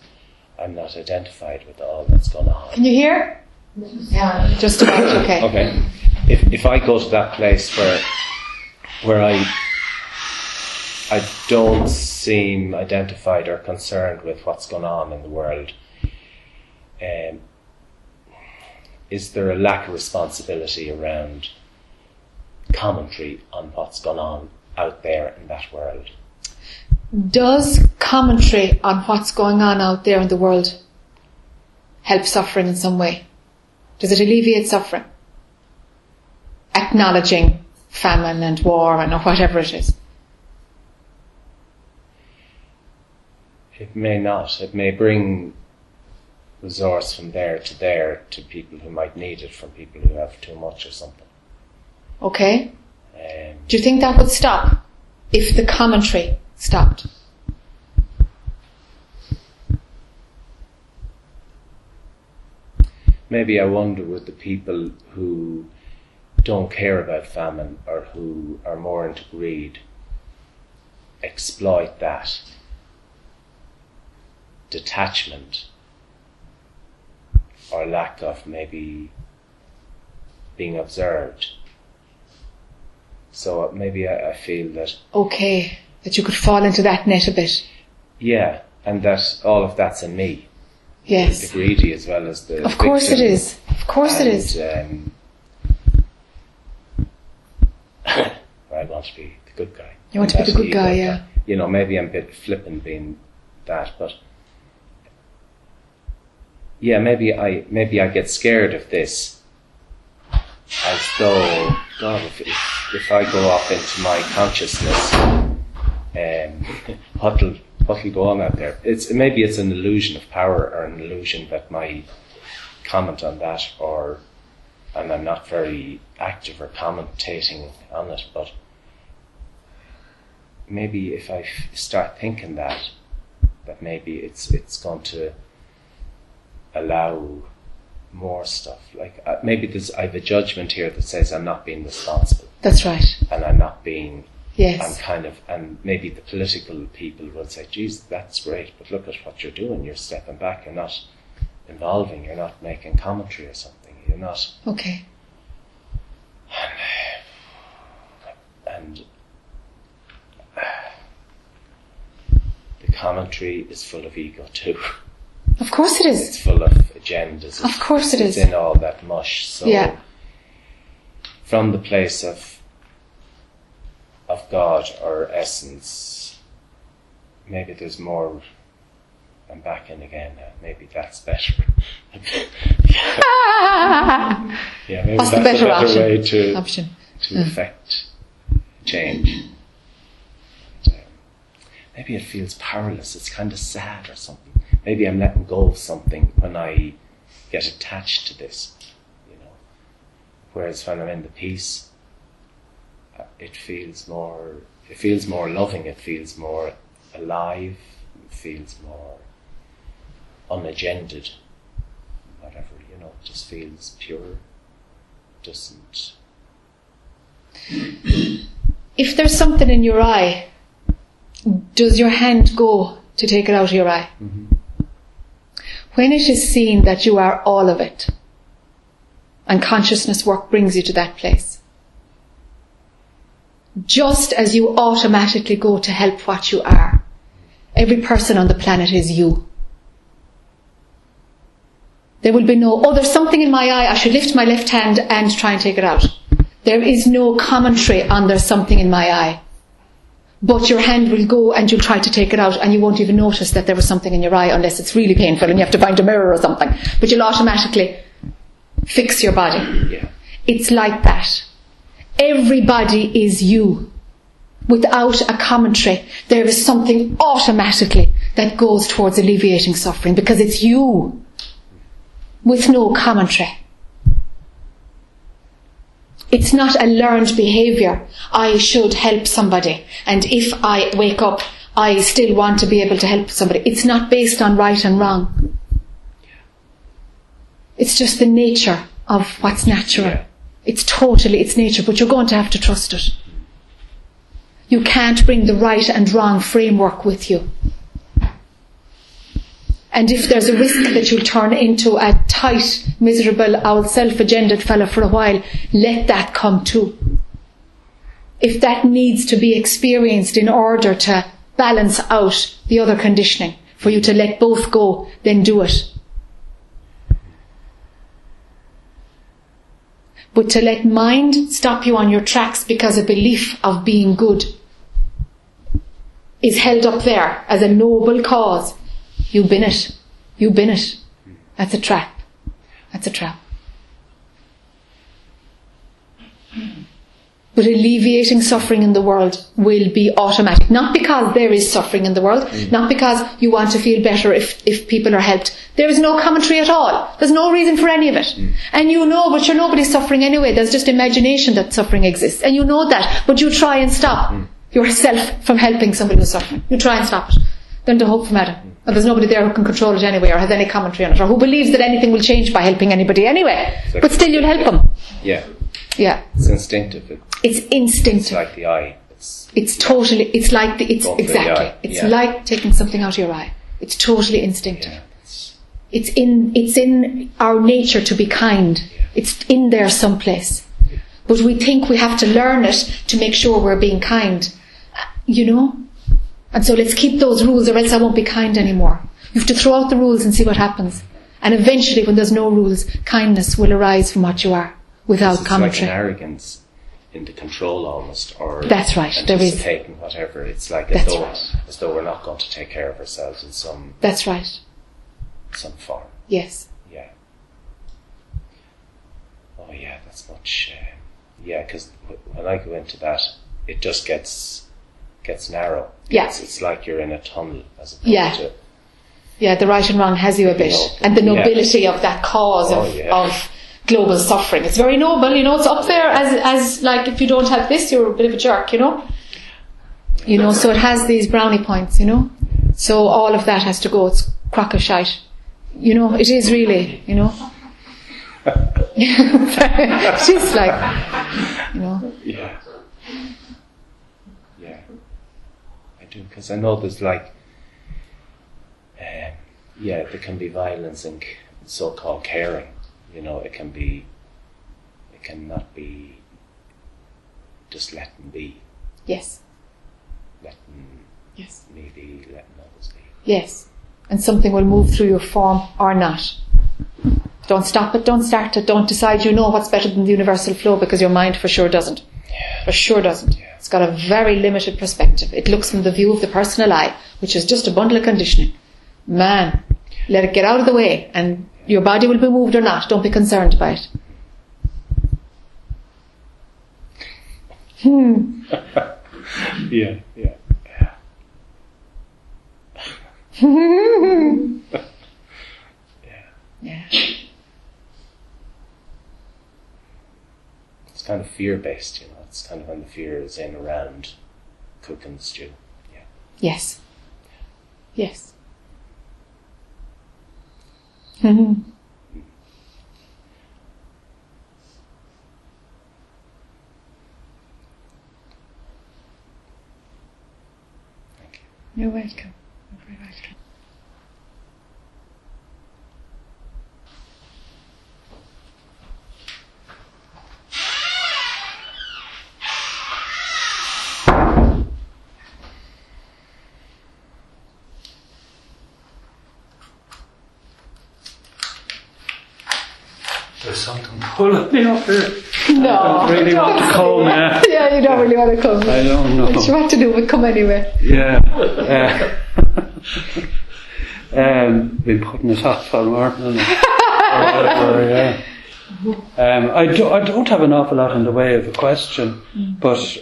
I'm not identified with all that's going on. Can you hear? Yeah, just about okay. Okay. If if I go to that place where where I I don't seem identified or concerned with what's going on in the world, um, is there a lack of responsibility around commentary on what's going on out there in that world? Does commentary on what's going on out there in the world help suffering in some way? Does it alleviate suffering? Acknowledging famine and war and whatever it is. It may not. It may bring resource from there to there to people who might need it from people who have too much or something. Okay? Um, Do you think that would stop if the commentary stopped? maybe I wonder with the people who don't care about famine or who are more into greed exploit that detachment or lack of maybe being observed. So maybe I, I feel that Okay, that you could fall into that net a bit. yeah, and that all of that's in me, the Yes. greedy as well as the. Of course it is. Of course it is. Um, I want to be the good guy. You want to be the good guy, yeah. You know, maybe I'm a bit flippant being that, but yeah, maybe I maybe I get scared of this as though God, if if, if I go off into my consciousness, um, what'll what'll go on out there? It's maybe it's an illusion of power or an illusion that my comment on that or and I'm not very active or commentating on it, but maybe if I f- start thinking that, that maybe it's it's going to allow more stuff. Like uh, maybe there's I have a judgment here that says I'm not being responsible That's right. and I'm not being. Yes. kind of, and maybe the political people will say, "Geez, that's great, but look at what you're doing. You're stepping back. You're not involving. You're not making commentary or something. You're not." Okay. and the commentary is full of ego too. Of course it is. It's full of agendas. Of course it it's is. in all that mush. So Yeah. from the place of of God or essence, maybe there's more. I'm back in again now. Maybe that's better. yeah, maybe that's the better a better option? way to Option. to affect change. Um, Maybe it feels powerless. It's kind of sad or something. Maybe I'm letting go of something when I get attached to this, you know. Whereas when I'm in the peace, uh, Uh, it feels more. It feels more loving. It feels more alive. It feels more unagended. Whatever you know, it just feels pure. Doesn't If there's something in your eye, does your hand go to take it out of your eye? Mm-hmm. When it is seen that you are all of it, and consciousness work brings you to that place, just as you automatically go to help what you are, every person on the planet is you. There will be no, oh, there's something in my eye, I should lift my left hand and try and take it out. There is no commentary on there's something in my eye. But your hand will go and you'll try to take it out and you won't even notice that there was something in your eye unless it's really painful and you have to find a mirror or something. But you'll automatically fix your body. yeah. It's like that. Everybody is you. Without a commentary, there is something automatically that goes towards alleviating suffering because it's you. With no commentary. It's not a learned behaviour. I should help somebody. And if I wake up, I still want to be able to help somebody. It's not based on right and wrong. It's just the nature of what's natural. Yeah. It's totally its nature, but you're going to have to trust it. You can't bring the right and wrong framework with you. And if there's a risk that you'll turn into a tight, miserable, old self-agendaed fella for a while, let that come too. If that needs to be experienced in order to balance out the other conditioning, for you to let both go, then do it. But to let mind stop you on your tracks because a belief of being good is held up there as a noble cause. You've been it. You've been it. That's a trap. That's a trap. But alleviating suffering in the world will be automatic. Not because there is suffering in the world, mm. not because you want to feel better if, if people are helped. There is no commentary at all. There's no reason for any of it. Mm. And you know, but you're nobody's suffering anyway. There's just imagination that suffering exists. And you know that, but you try and stop mm. yourself from helping somebody who's suffering. You try and stop it. Then to hope from Adam. Or there's nobody there who can control it anyway or has any commentary on it or who believes that anything will change by helping anybody anyway. But still you'll help them. Yeah, Yeah. it's instinctive. It, It's it's instinctive. like the eye. It's It's totally, it's like the, it's for the exactly, it's yeah. like taking something out of your eye. It's totally instinctive. yeah, it's, It's in, it's in our nature to be kind. It's in there someplace. But we think we have to learn it to make sure we're being kind. You know? And so let's keep those rules or else I won't be kind anymore. You have to throw out the rules and see what happens. And eventually when there's no rules, kindness will arise from what you are without it's like commentary. an arrogance into control almost, or That's right, there is. anticipating whatever. It's like as though right. as though we're not going to take care of ourselves in some That's right. some form. Yes. Yeah. Oh yeah, that's much. Uh, yeah, because when I go into that, it just gets gets narrow. Yeah. It's, it's like you're in a tunnel as opposed Yeah. to Yeah, the right and wrong has you a bit. know, And the yeah. nobility of that cause Oh, of, yeah. of global suffering. It's very noble, you know, it's up there as, as like if you don't have this, you're a bit of a jerk, you know? You know, so it has these brownie points, you know? So all of that has to go. It's crock of shite. You know, it is really, you know? just like, you know, Yeah. Yeah. I do, because I know there's like, um, yeah, there can be violence c- so-called caring. You know, it can be, it cannot be just letting be, yes, letting yes. me be, letting others be. Yes. And something will move through your form or not. Don't stop it, don't start it, don't decide you know what's better than the universal flow because your mind for sure doesn't. For sure doesn't. Yeah. It's got a very limited perspective. It looks from the view of the personal I, which is just a bundle of conditioning. Man, let it get out of the way and your body will be moved or not. Don't be concerned about it. Hmm. Yeah, yeah. Yeah. It's kind of fear-based, you know. It's kind of when the fear is in around cooking the stew. Yeah. Yes. Yes. Mhm. You're welcome. You're very welcome. There's me up here. No. I don't really want to come, yeah. Yeah, you don't really want to come. I don't know. What you want to do, but come anyway. Yeah. Uh, um, been putting it off all morning. or yeah. Um, I, do, I don't have an awful lot in the way of a question, but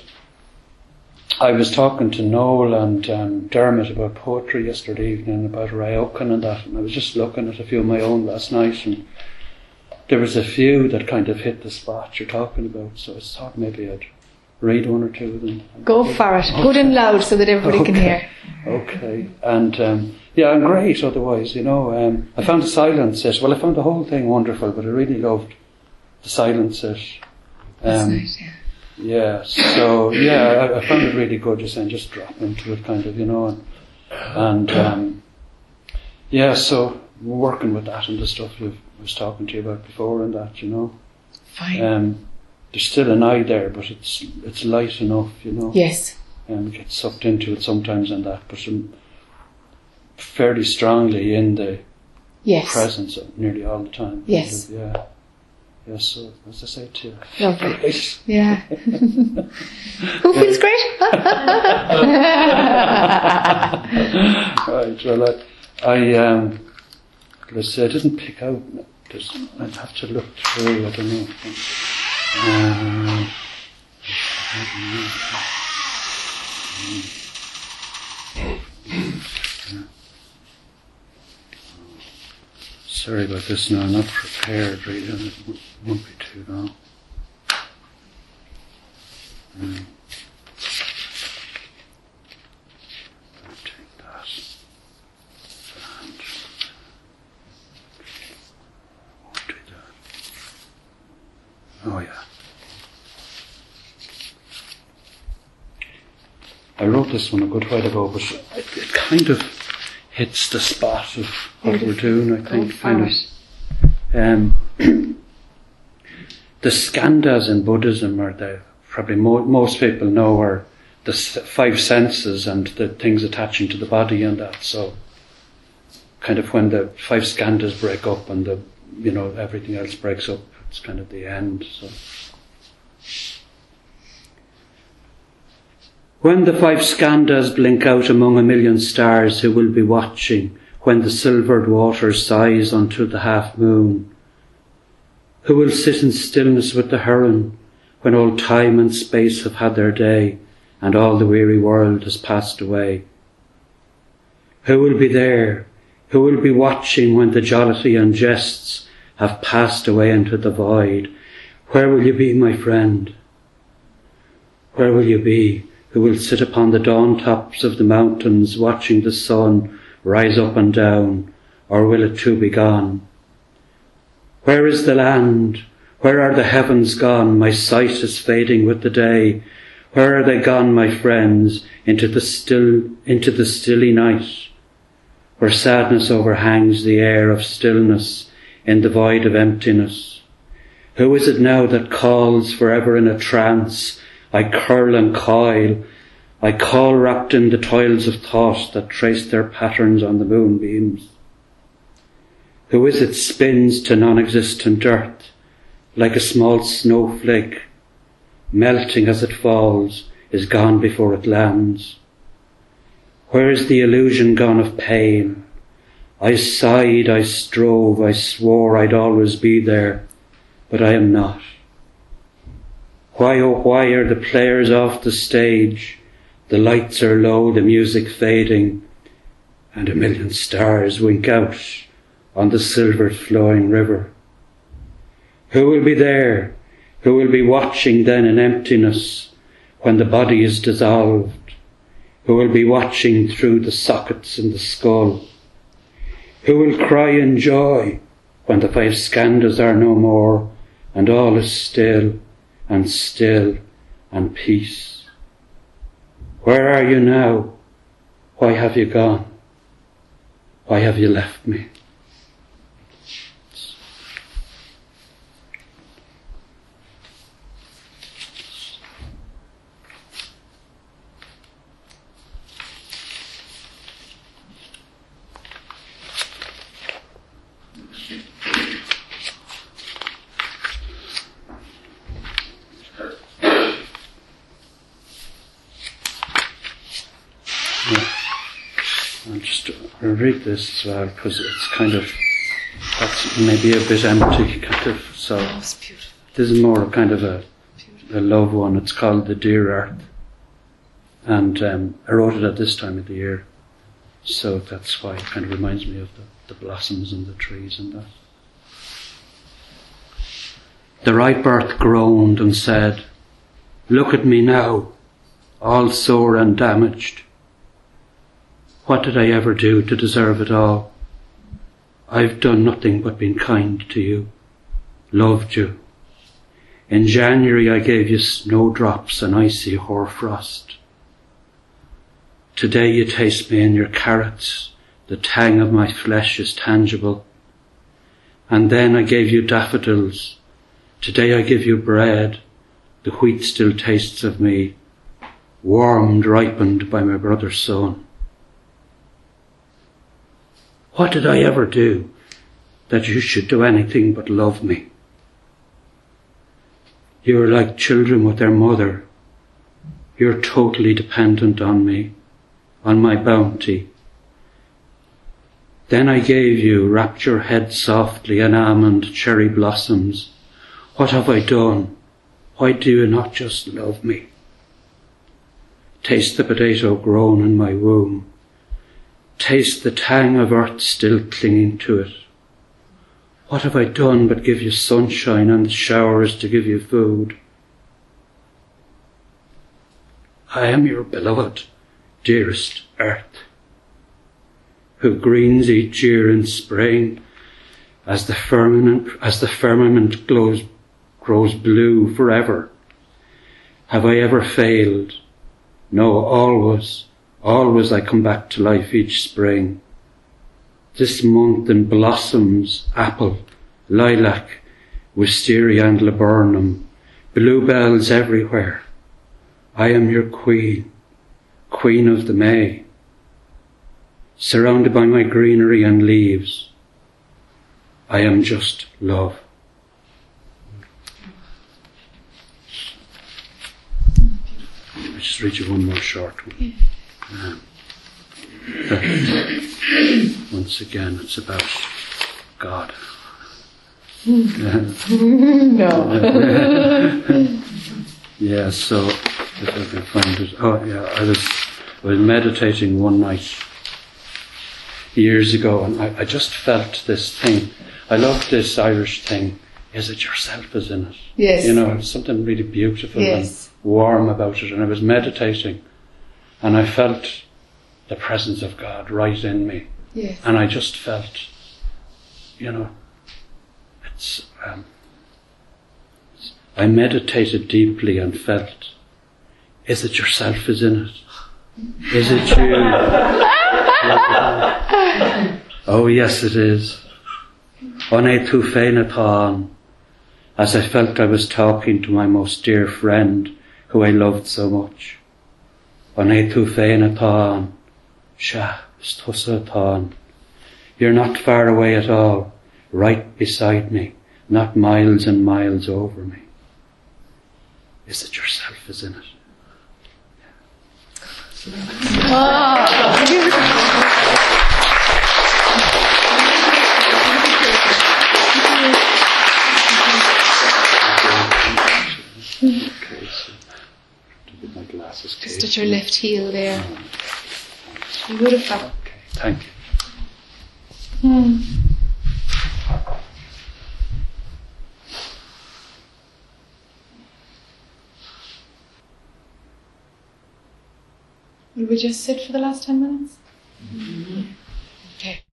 I was talking to Noel and um, Dermot about poetry yesterday evening, about Ryokan and that, and I was just looking at a few of my own last night, and there was a few that kind of hit the spot you're talking about, so I thought maybe I'd read one or two of them. Go for it. Good and loud so that everybody can hear. Okay, and um, yeah, I'm great. Otherwise, you know, um, I found the silence set. Well, I found the whole thing wonderful, but I really loved the silence set. Um, yeah. yeah, so yeah, I, I found it really good. Just saying, just drop into it, kind of, you know, and, and um, yeah, so we're working with that and the stuff we was talking to you about before, and that, you know. Fine. Um, there's still an eye there, but it's it's light enough, you know yes. and get sucked into it sometimes and that, but I'm fairly strongly in the Yes. presence of nearly all the time. Yes. Yeah. Yeah, so as I say to you. Lovely. Yeah. Who feels great? right, well, I, I, um, let's say I didn't pick out, there's, I'd have to look through, I don't know. Um, sorry about this now, I'm not prepared really, it won't be too long. Um, I'll take that. And won't do that. Oh yeah. I wrote this one a good while ago, but it, it kind of hits the spot of what we're doing, I think. kind of. Um, the skandhas in Buddhism are the probably mo- most people know are the s- five senses and the things attaching to the body and that. So, kind of when the five skandhas break up and the you know everything else breaks up, it's kind of the end. So. When the five skandhas blink out among a million stars, who will be watching when the silvered water sighs unto the half moon? Who will sit in stillness with the heron when all time and space have had their day and all the weary world has passed away? Who will be there? Who will be watching when the jollity and jests have passed away into the void? Where will you be, my friend? Where will you be? Who will sit upon the dawn tops of the mountains watching the sun rise up and down, or will it too be gone? Where is the land? Where are the heavens gone? My sight is fading with the day. Where are they gone, my friends? Into the still, into the stilly night, where sadness overhangs the air of stillness in the void of emptiness. Who is it now that calls forever in a trance? I curl and coil. I call wrapped in the toils of thought that trace their patterns on the moonbeams. Who is it spins to non-existent earth like a small snowflake, melting as it falls, is gone before it lands? Where is the illusion gone of pain? I sighed, I strove, I swore I'd always be there, but I am not. Why, oh, why are the players off the stage? The lights are low, the music fading, and a million stars wink out on the silver flowing river. Who will be there? Who will be watching then in emptiness when the body is dissolved? Who will be watching through the sockets in the skull? Who will cry in joy when the five skandhas are no more and all is still and still and peace? Where are you now? Why have you gone? Why have you left me? I'll just I'll read this as well because it's kind of that's maybe a bit empty, kind of. So beautiful. this is more kind of a a love one. It's called the Dear Earth, and um, I wrote it at this time of the year, so that's why it kind of reminds me of the, the blossoms and the trees and that. The right birth groaned and said, "Look at me now, all sore and damaged." What did I ever do to deserve it all? I've done nothing but been kind to you, loved you. In January I gave you snowdrops and icy hoarfrost. Today you taste me in your carrots, the tang of my flesh is tangible. And then I gave you daffodils. Today I give you bread, the wheat still tastes of me, warmed, ripened by my brother's sown. What did I ever do that you should do anything but love me? You are like children with their mother. You're totally dependent on me, on my bounty. Then I gave you, wrapped your head softly in almond cherry blossoms. What have I done? Why do you not just love me? Taste the potato grown in my womb. Taste the tang of earth still clinging to it. What have I done but give you sunshine and the showers to give you food? I am your beloved, dearest earth, who greens each year in spring as the firmament, as the firmament glows, grows blue forever. Have I ever failed? No, always, always I come back to life each spring this month in blossoms, apple, lilac, wisteria and laburnum, bluebells everywhere. I am your queen, queen of the May, surrounded by my greenery and leaves. I am just love. I'll just read you one more short one. Um, once again, it's about God. no. yeah, so if I can find it. Oh, yeah, I was, I was meditating one night years ago and I, I just felt this thing. I love this Irish thing. Is it yourself is in it? Yes. You know, something really beautiful Yes. and warm about it. And I was meditating and I felt the presence of God right in me. Yes. And I just felt, you know, it's, um, I meditated deeply and felt, is it yourself is in it? Is it you? oh yes it is. One tu féinatán, as I felt I was talking to my most dear friend who I loved so much. One tu féinatán, Sha, Stusatán. You're not far away at all, right beside me, not miles and miles over me. Is it yourself is in it? Okay, to get my glasses. Just at your left heel there. Um, Beautiful. Okay, thank you. Will we just sit for the last 10 minutes? Mm-hmm. Okay.